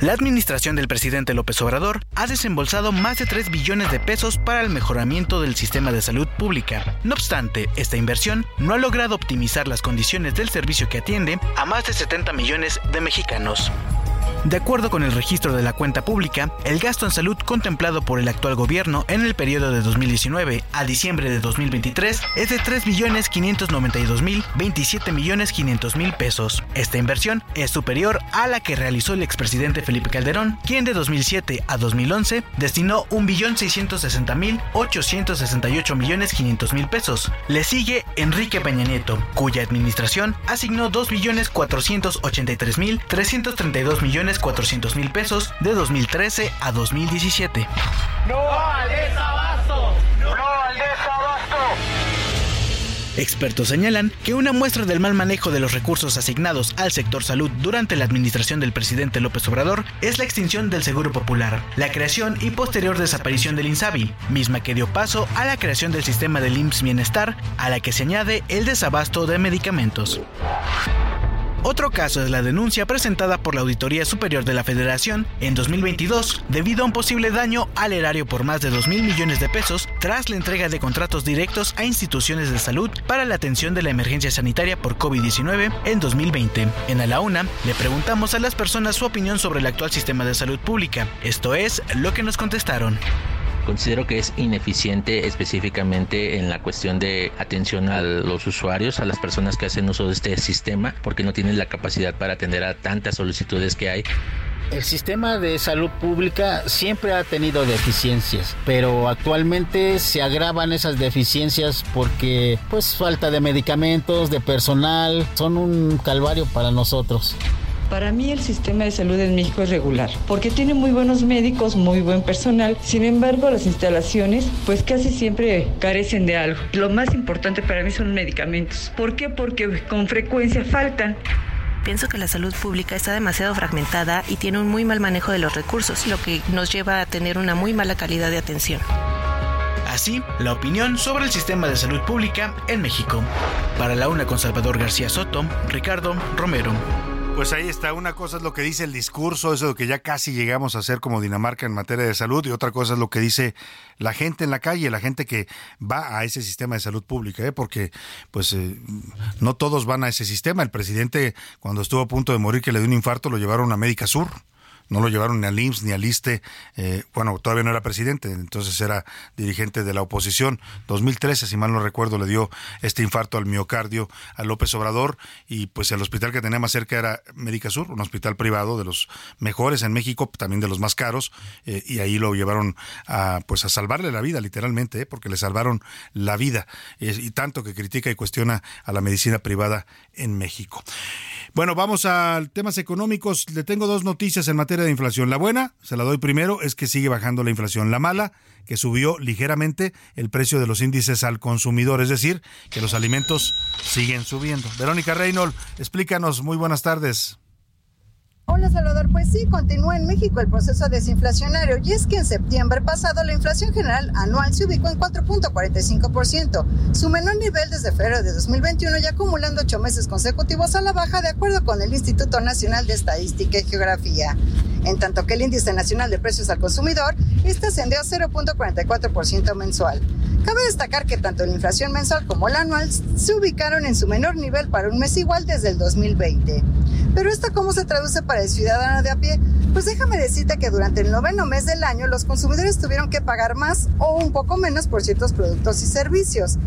La administración del presidente López Obrador ha desembolsado más de 3 billones de pesos para el mejoramiento del sistema de salud pública. No obstante, esta inversión no ha logrado optimizar las condiciones del servicio que atiende a más de 70 millones de mexicanos. De acuerdo con el registro de la cuenta pública, el gasto en salud contemplado por el actual gobierno en el periodo de 2019 a diciembre de 2023 es de 3.592.027 millones 500 mil pesos. Esta inversión es superior a la que realizó el expresidente Felipe Calderón, quien de 2007 a 2011 destinó 1.660.868 millones 500 mil pesos. Le sigue Enrique Peña Nieto, cuya administración asignó 2.483.332 millones 400 mil pesos de 2013 a 2017. ¡No al desabasto! ¡No al desabasto! Expertos señalan que una muestra del mal manejo de los recursos asignados al sector salud durante la administración del presidente López Obrador es la extinción del Seguro Popular, la creación y posterior desaparición del INSABI, misma que dio paso a la creación del sistema del IMSS Bienestar, a la que se añade el desabasto de medicamentos. Otro caso es la denuncia presentada por la Auditoría Superior de la Federación en 2022 debido a un posible daño al erario por más de 2 mil millones de pesos tras la entrega de contratos directos a instituciones de salud para la atención de la emergencia sanitaria por COVID-19 en 2020. En A la Una le preguntamos a las personas su opinión sobre el actual sistema de salud pública. Esto es lo que nos contestaron. Considero que es ineficiente específicamente en la cuestión de atención a los usuarios, a las personas que hacen uso de este sistema, porque no tienen la capacidad para atender a tantas solicitudes que hay. El sistema de salud pública siempre ha tenido deficiencias, pero actualmente se agravan esas deficiencias porque pues falta de medicamentos, de personal, son un calvario para nosotros. Para mí el sistema de salud en México es regular, porque tiene muy buenos médicos, muy buen personal. Sin embargo, las instalaciones pues casi siempre carecen de algo. Lo más importante para mí son medicamentos. ¿Por qué? Porque con frecuencia faltan. Pienso que la salud pública está demasiado fragmentada y tiene un muy mal manejo de los recursos, lo que nos lleva a tener una muy mala calidad de atención. Así, la opinión sobre el sistema de salud pública en México. Para la una con Salvador García Soto, Ricardo Romero. Pues ahí está, una cosa es lo que dice el discurso, eso de que ya casi llegamos a ser como Dinamarca en materia de salud, y otra cosa es lo que dice la gente en la calle, la gente que va a ese sistema de salud pública, ¿eh? porque pues eh, no todos van a ese sistema. El presidente, cuando estuvo a punto de morir, que le dio un infarto, lo llevaron a Médica Sur no lo llevaron ni al IMSS ni al ISTE, eh, bueno, todavía no era presidente, entonces era dirigente de la oposición. 2013, si mal no recuerdo, le dio este infarto al miocardio a López Obrador y pues el hospital que tenía más cerca era Médica Sur, un hospital privado de los mejores en México, también de los más caros, eh, y ahí lo llevaron a pues a salvarle la vida, literalmente, eh, porque le salvaron la vida, y tanto que critica y cuestiona a la medicina privada en México. Bueno, vamos a temas económicos. Le tengo dos noticias en materia de inflación. La buena, se la doy primero, es que sigue bajando la inflación. La mala, que subió ligeramente el precio de los índices al consumidor, es decir, que los alimentos siguen subiendo. Verónica Reynolds, explícanos. Muy buenas tardes. Hola Salvador, pues sí, continúa en México el proceso desinflacionario y es que en septiembre pasado la inflación general anual se ubicó en 4.45%, su menor nivel desde febrero de 2021 y acumulando ocho meses consecutivos a la baja de acuerdo con el Instituto Nacional de Estadística y Geografía. En tanto que el índice nacional de precios al consumidor este ascendió a 0.44% mensual. Cabe destacar que tanto la inflación mensual como la anual se ubicaron en su menor nivel para un mes igual desde el 2020. Pero esto cómo se traduce para el ciudadano de a pie? Pues déjame decirte que durante el noveno mes del año los consumidores tuvieron que pagar más o un poco menos por ciertos productos y servicios.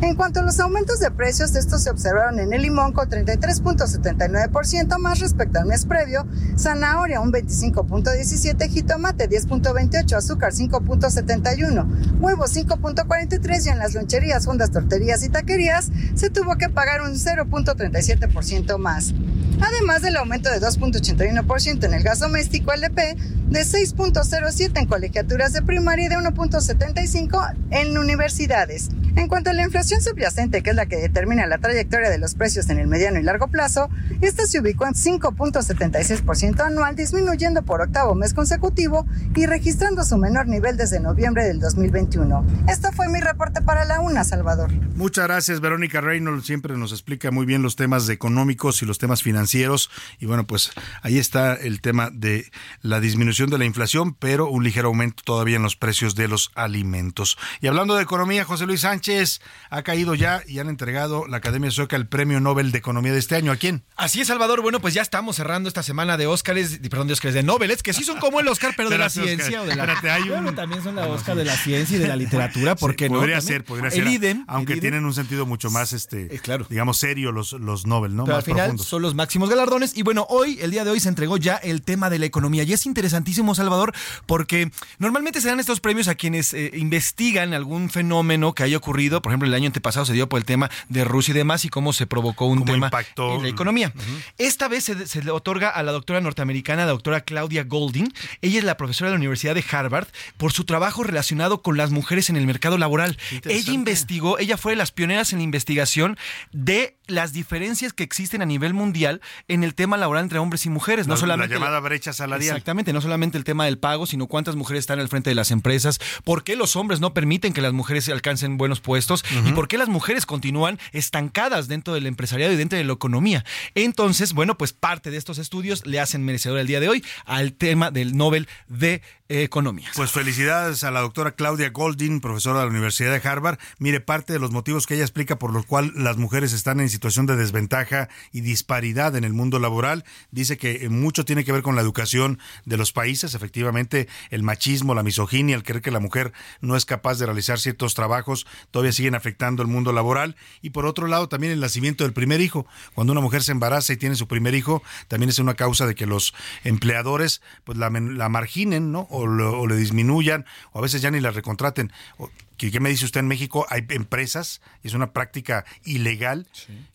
En cuanto a los aumentos de precios, estos se observaron en el limón con 33.79% más respecto al mes previo, zanahoria un 25.17, jitomate 10.28, azúcar 5.71, huevos 5.43 y en las loncherías, fondas, torterías y taquerías se tuvo que pagar un 0.37% más. Además del aumento de 2.81% en el gas doméstico LP, de 6.07 en colegiaturas de primaria y de 1.75 en universidades. En cuanto a la inflación subyacente, que es la que determina la trayectoria de los precios en el mediano y largo plazo, esta se ubicó en 5.76% anual, disminuyendo por octavo mes consecutivo y registrando su menor nivel desde noviembre del 2021. Esto fue mi reporte para la UNA, Salvador. Muchas gracias, Verónica Reynolds. Siempre nos explica muy bien los temas económicos y los temas financieros. Y bueno, pues ahí está el tema de la disminución de la inflación, pero un ligero aumento todavía en los precios de los alimentos. Y hablando de economía, José Luis Sánchez ha caído ya y han entregado la Academia Sueca el Premio Nobel de Economía de este año. ¿A quién? Así es, Salvador. Bueno, pues ya estamos cerrando esta semana de Óscares, perdón, de Óscares, de Nobel, que sí son como el Oscar, pero de la ciencia o de la... Espérate, hay Bueno, también son la Oscar de la ciencia y de la literatura, ¿por qué no? Podría También. ser, podría El ser. IDEM, aunque el IDEM. tienen un sentido mucho más, este, digamos, serio los, los Nobel, ¿no? Pero más al final profundos. son los máximos galardones. Y bueno, hoy, el día de hoy, se entregó ya el tema de la economía. Y es interesantísimo, Salvador, porque normalmente se dan estos premios a quienes eh, investigan algún fenómeno que haya ocurrido. Por ejemplo, el año antepasado se dio por el tema de Rusia y demás y cómo se provocó un tema impactó. en la economía. Esta vez se, se le otorga a la doctora norteamericana, la doctora Claudia Golding. Ella es la profesora de la Universidad de Harvard por su trabajo relacionado con las mujeres en el mercado laboral. Ella investigó, ella fue de las pioneras en la investigación de las diferencias que existen a nivel mundial en el tema laboral entre hombres y mujeres. No La- solamente la llamada brecha salarial. Exactamente, no solamente el tema del pago, sino cuántas mujeres están al frente de las empresas, por qué los hombres no permiten que las mujeres alcancen buenos puestos y por qué las mujeres continúan estancadas dentro del empresariado y dentro de la economía. Entonces, bueno, pues parte de estos estudios le hacen merecedor el día de hoy al tema del Nobel de Economía. Pues felicidades a la doctora Claudia Golding, profesora de la Universidad de Harvard. Mire, parte de los motivos que ella explica por los cuales las mujeres están en situación de desventaja y disparidad en el mundo laboral, dice que eh, mucho tiene que ver con la educación de los países, efectivamente el machismo, la misoginia, el creer que la mujer no es capaz de realizar ciertos trabajos, todavía siguen afectando el mundo laboral. Y por otro lado, también el nacimiento del primer hijo. Cuando una mujer se embaraza y tiene su primer hijo, también es una causa de que los empleadores pues la, la marginen, ¿no? O, lo- le disminuyan, o a veces ya ni la recontraten. ¿Qué, qué me dice usted en México? Hay empresas, es una práctica ilegal,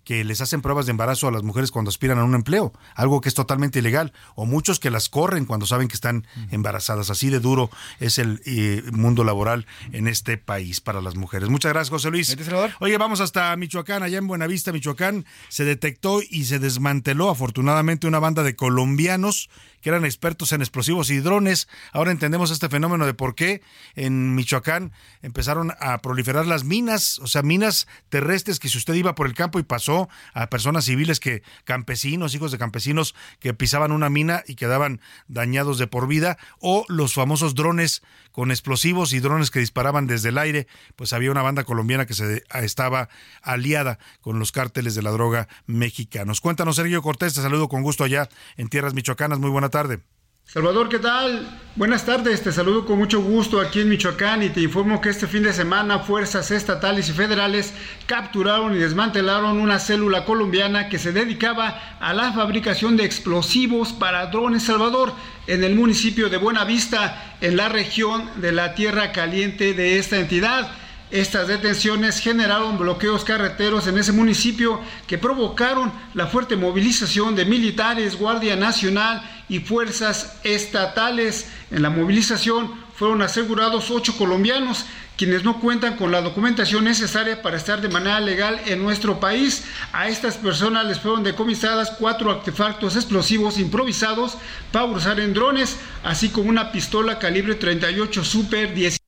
que les hacen pruebas de embarazo a las mujeres cuando aspiran a un empleo, algo que es totalmente ilegal, o muchos que las corren cuando saben que están embarazadas. Así de duro es el eh, mundo laboral en este país para las mujeres. Muchas gracias, José Luis. Oye, vamos hasta Michoacán, allá en Buenavista, Michoacán, se detectó y se desmanteló afortunadamente una banda de colombianos que eran expertos en explosivos y drones. Ahora entendemos este fenómeno de por qué en Michoacán empezaron a proliferar las minas, o sea, minas terrestres que si usted iba por el campo y pasó a personas civiles que campesinos, hijos de campesinos que pisaban una mina y quedaban dañados de por vida, o los famosos drones con explosivos y drones que disparaban desde el aire, pues había una banda colombiana que se estaba aliada con los cárteles de la droga mexicanos. Cuéntanos, Sergio Cortés, te saludo con gusto allá en tierras michoacanas. Muy buena tarde. Salvador, ¿qué tal? Buenas tardes, te saludo con mucho gusto aquí en Michoacán y te informo que este fin de semana fuerzas estatales y federales capturaron y desmantelaron una célula colombiana que se dedicaba a la fabricación de explosivos para drones Salvador en el municipio de Buenavista, en la región de la Tierra Caliente de esta entidad. Estas detenciones generaron bloqueos carreteros en ese municipio que provocaron la fuerte movilización de militares, Guardia Nacional y fuerzas estatales. En la movilización fueron asegurados ocho colombianos quienes no cuentan con la documentación necesaria para estar de manera legal en nuestro país. A estas personas les fueron decomisadas cuatro artefactos explosivos improvisados para usar en drones, así como una pistola calibre 38 Super 10.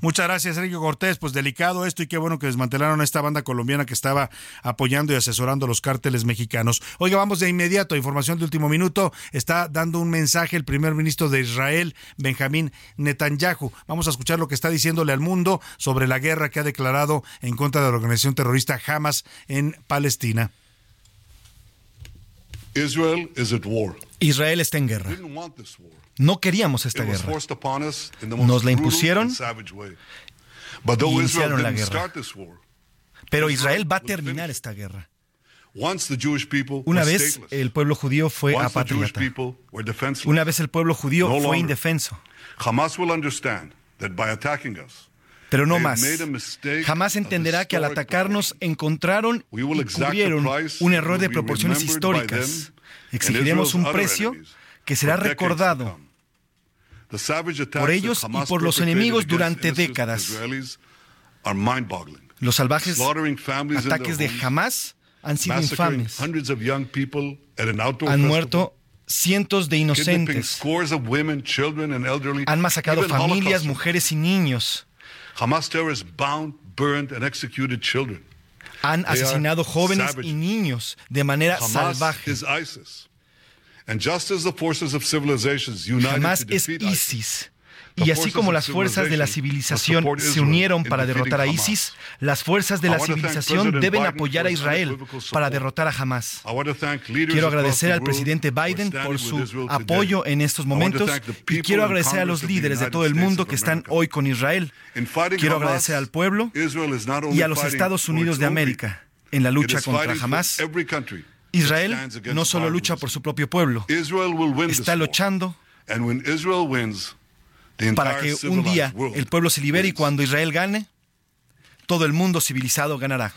Muchas gracias, Sergio Cortés. Pues delicado esto y qué bueno que desmantelaron a esta banda colombiana que estaba apoyando y asesorando a los cárteles mexicanos. Oiga, vamos de inmediato a información de último minuto. Está dando un mensaje el primer ministro de Israel, Benjamín Netanyahu. Vamos a escuchar lo que está diciéndole al mundo sobre la guerra que ha declarado en contra de la organización terrorista Hamas en Palestina. Israel is at war. Israel está en guerra. No queríamos esta guerra. Nos la impusieron y iniciaron la guerra. Pero Israel va a terminar esta guerra. Una vez el pueblo judío fue apatriata. Una vez el pueblo judío fue indefenso. Pero no más. Jamás entenderá que al atacarnos encontraron y cubrieron un error de proporciones históricas. Exigiremos un precio que será recordado por ellos y por los enemigos durante décadas. Los salvajes ataques de Hamas han sido infames. Han muerto cientos de inocentes. Han masacrado familias, mujeres y niños. Han asesinado jóvenes y niños de manera salvaje. Hamas es ISIS. Y así como las fuerzas de la civilización se unieron para derrotar a ISIS, las fuerzas de la civilización deben apoyar a Israel para derrotar a Hamas. Quiero agradecer al presidente Biden por su apoyo en estos momentos y quiero agradecer a los líderes de todo el mundo que están hoy con Israel. Quiero agradecer al pueblo y a los Estados Unidos de América en la lucha contra Hamas. Israel no solo lucha por su propio pueblo, está luchando para que un día el pueblo se libere y cuando Israel gane, todo el mundo civilizado ganará.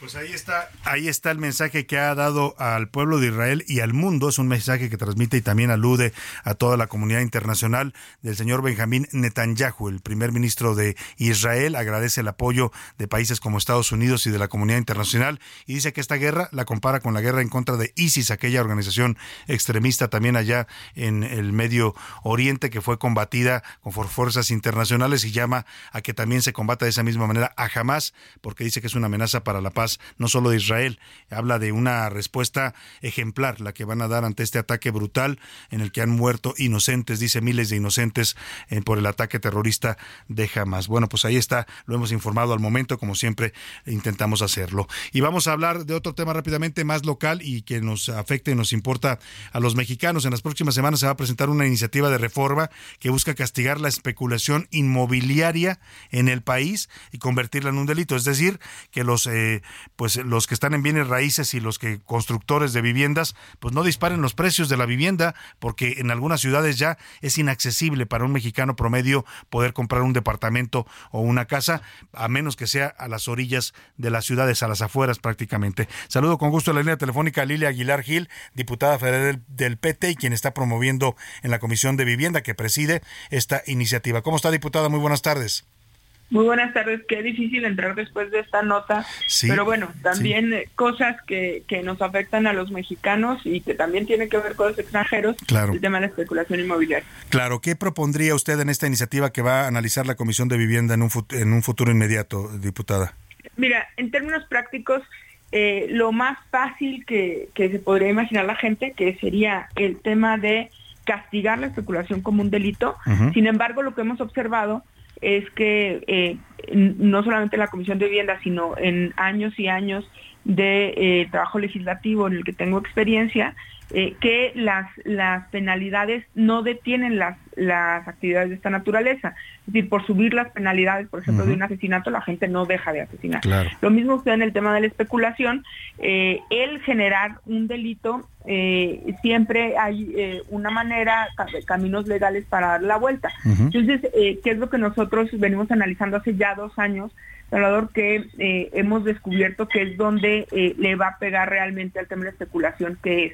Pues ahí está, ahí está el mensaje que ha dado al pueblo de Israel y al mundo. Es un mensaje que transmite y también alude a toda la comunidad internacional del señor Benjamín Netanyahu, el primer ministro de Israel. Agradece el apoyo de países como Estados Unidos y de la comunidad internacional y dice que esta guerra la compara con la guerra en contra de ISIS, aquella organización extremista también allá en el Medio Oriente que fue combatida con fuerzas internacionales y llama a que también se combata de esa misma manera a Hamas porque dice que es una amenaza para la paz no solo de Israel. Habla de una respuesta ejemplar, la que van a dar ante este ataque brutal en el que han muerto inocentes, dice miles de inocentes eh, por el ataque terrorista de Hamas. Bueno, pues ahí está, lo hemos informado al momento, como siempre intentamos hacerlo. Y vamos a hablar de otro tema rápidamente más local y que nos afecte y nos importa a los mexicanos. En las próximas semanas se va a presentar una iniciativa de reforma que busca castigar la especulación inmobiliaria en el país y convertirla en un delito. Es decir, que los eh, pues los que están en bienes raíces y los que constructores de viviendas, pues no disparen los precios de la vivienda, porque en algunas ciudades ya es inaccesible para un mexicano promedio poder comprar un departamento o una casa, a menos que sea a las orillas de las ciudades, a las afueras prácticamente. Saludo con gusto a la línea telefónica Lilia Aguilar Gil, diputada federal del PT y quien está promoviendo en la Comisión de Vivienda que preside esta iniciativa. ¿Cómo está, diputada? Muy buenas tardes. Muy buenas tardes. Qué difícil entrar después de esta nota, pero bueno, también eh, cosas que, que nos afectan a los mexicanos y que también tienen que ver con los extranjeros, Claro. el tema de la especulación inmobiliaria. Claro, ¿qué propondría usted en esta iniciativa que va a analizar la Comisión de Vivienda en un, fut- en un futuro inmediato, diputada? Mira, en términos prácticos, eh, lo más fácil que, que se podría imaginar la gente, que sería el tema de castigar la especulación como un delito. Sin embargo, lo que hemos observado es que eh, no solamente en la Comisión de Vivienda, sino en años y años de eh, trabajo legislativo en el que tengo experiencia, eh, que las, las penalidades no detienen las, las actividades de esta naturaleza. Es decir, por subir las penalidades, por ejemplo, de un asesinato, la gente no deja de asesinar. Claro. Lo mismo usted en el tema de la especulación, eh, el generar un delito, eh, siempre hay una manera, ca- caminos legales para dar la vuelta. Entonces, ¿qué es lo que nosotros venimos analizando hace ya dos años? Salvador, que hemos descubierto que es donde le va a pegar realmente al tema de la especulación, que es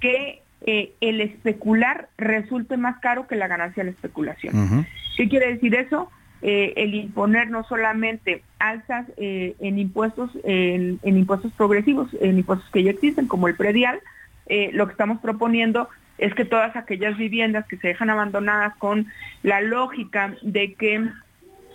que eh, el especular resulte más caro que la ganancia de la especulación. ¿Qué quiere decir eso? Eh, el imponer no solamente alzas eh, en impuestos, en, en impuestos progresivos, en impuestos que ya existen, como el predial, lo que estamos proponiendo es que todas aquellas viviendas que se dejan abandonadas con la lógica de que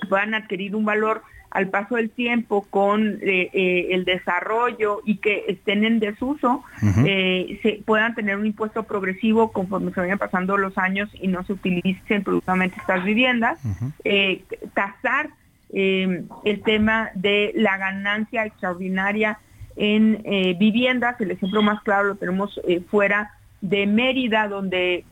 puedan adquirir un valor al paso del tiempo con eh, eh, el desarrollo y que estén en desuso, eh, se puedan tener un impuesto progresivo conforme se vayan pasando los años y no se utilicen productivamente estas viviendas, eh, tasar eh, el tema de la ganancia extraordinaria en viviendas, el ejemplo más claro lo tenemos fuera de Mérida, donde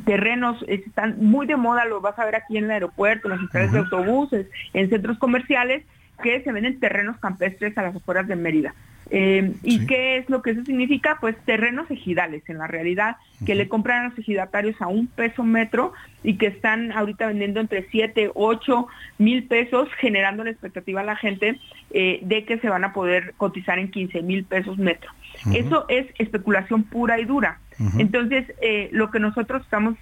terrenos están muy de moda, lo vas a ver aquí en el aeropuerto, en las centrales de autobuses, en centros comerciales, que se venden terrenos campestres a las afueras de Mérida. Eh, ¿Y qué es lo que eso significa? Pues terrenos ejidales, en la realidad, que le compran a los ejidatarios a un peso metro y que están ahorita vendiendo entre 7, 8 mil pesos, generando la expectativa a la gente eh, de que se van a poder cotizar en 15 mil pesos metro. Eso es especulación pura y dura. Entonces, eh, lo que nosotros estamos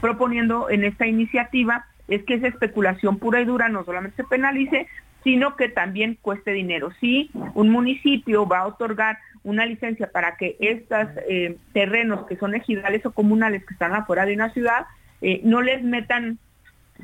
proponiendo en esta iniciativa es que esa especulación pura y dura no solamente se penalice, sino que también cueste dinero. Si un municipio va a otorgar una licencia para que estos terrenos que son ejidales o comunales que están afuera de una ciudad eh, no les metan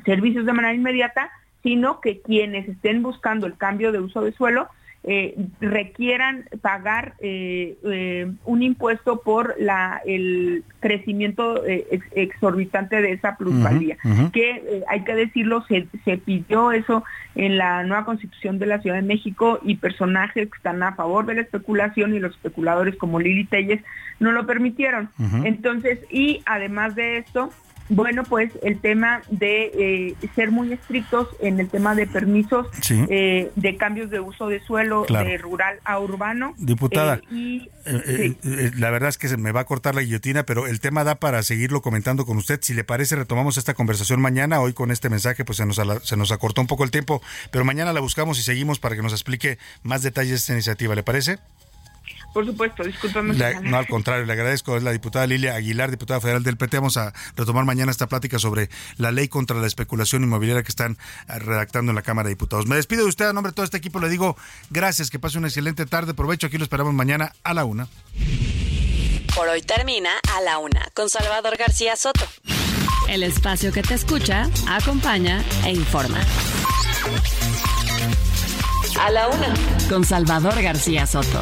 servicios de manera inmediata, sino que quienes estén buscando el cambio de uso de suelo eh, requieran pagar eh, eh, un impuesto por la el crecimiento eh, ex- exorbitante de esa plusvalía. Que eh, hay que decirlo, se, se pidió eso en la nueva constitución de la Ciudad de México y personajes que están a favor de la especulación y los especuladores como Lili Telles no lo permitieron. Entonces, y además de esto, bueno, pues el tema de eh, ser muy estrictos en el tema de permisos Sí. eh, de cambios de uso de suelo Claro. de rural a urbano. Diputada, Eh, y, Eh, eh, la verdad es que se me va a cortar la guillotina, pero el tema da para seguirlo comentando con usted. Si le parece, retomamos esta conversación mañana. Hoy con este mensaje, pues se nos, se nos acortó un poco el tiempo, pero mañana la buscamos y seguimos para que nos explique más detalles de esta iniciativa. ¿Le parece? Por supuesto, discúlpame. Le- no, al contrario, le agradezco. Es la diputada Lilia Aguilar, diputada federal del PT. Vamos a retomar mañana esta plática sobre la ley contra la especulación inmobiliaria que están eh, redactando en la Cámara de Diputados. Me despido de usted a nombre de todo este equipo. Le digo gracias, que pase una excelente tarde. Provecho, aquí lo esperamos mañana a la una. Por hoy termina A la Una con Salvador García Soto. El espacio que te escucha, acompaña e informa. A la Una con Salvador García Soto.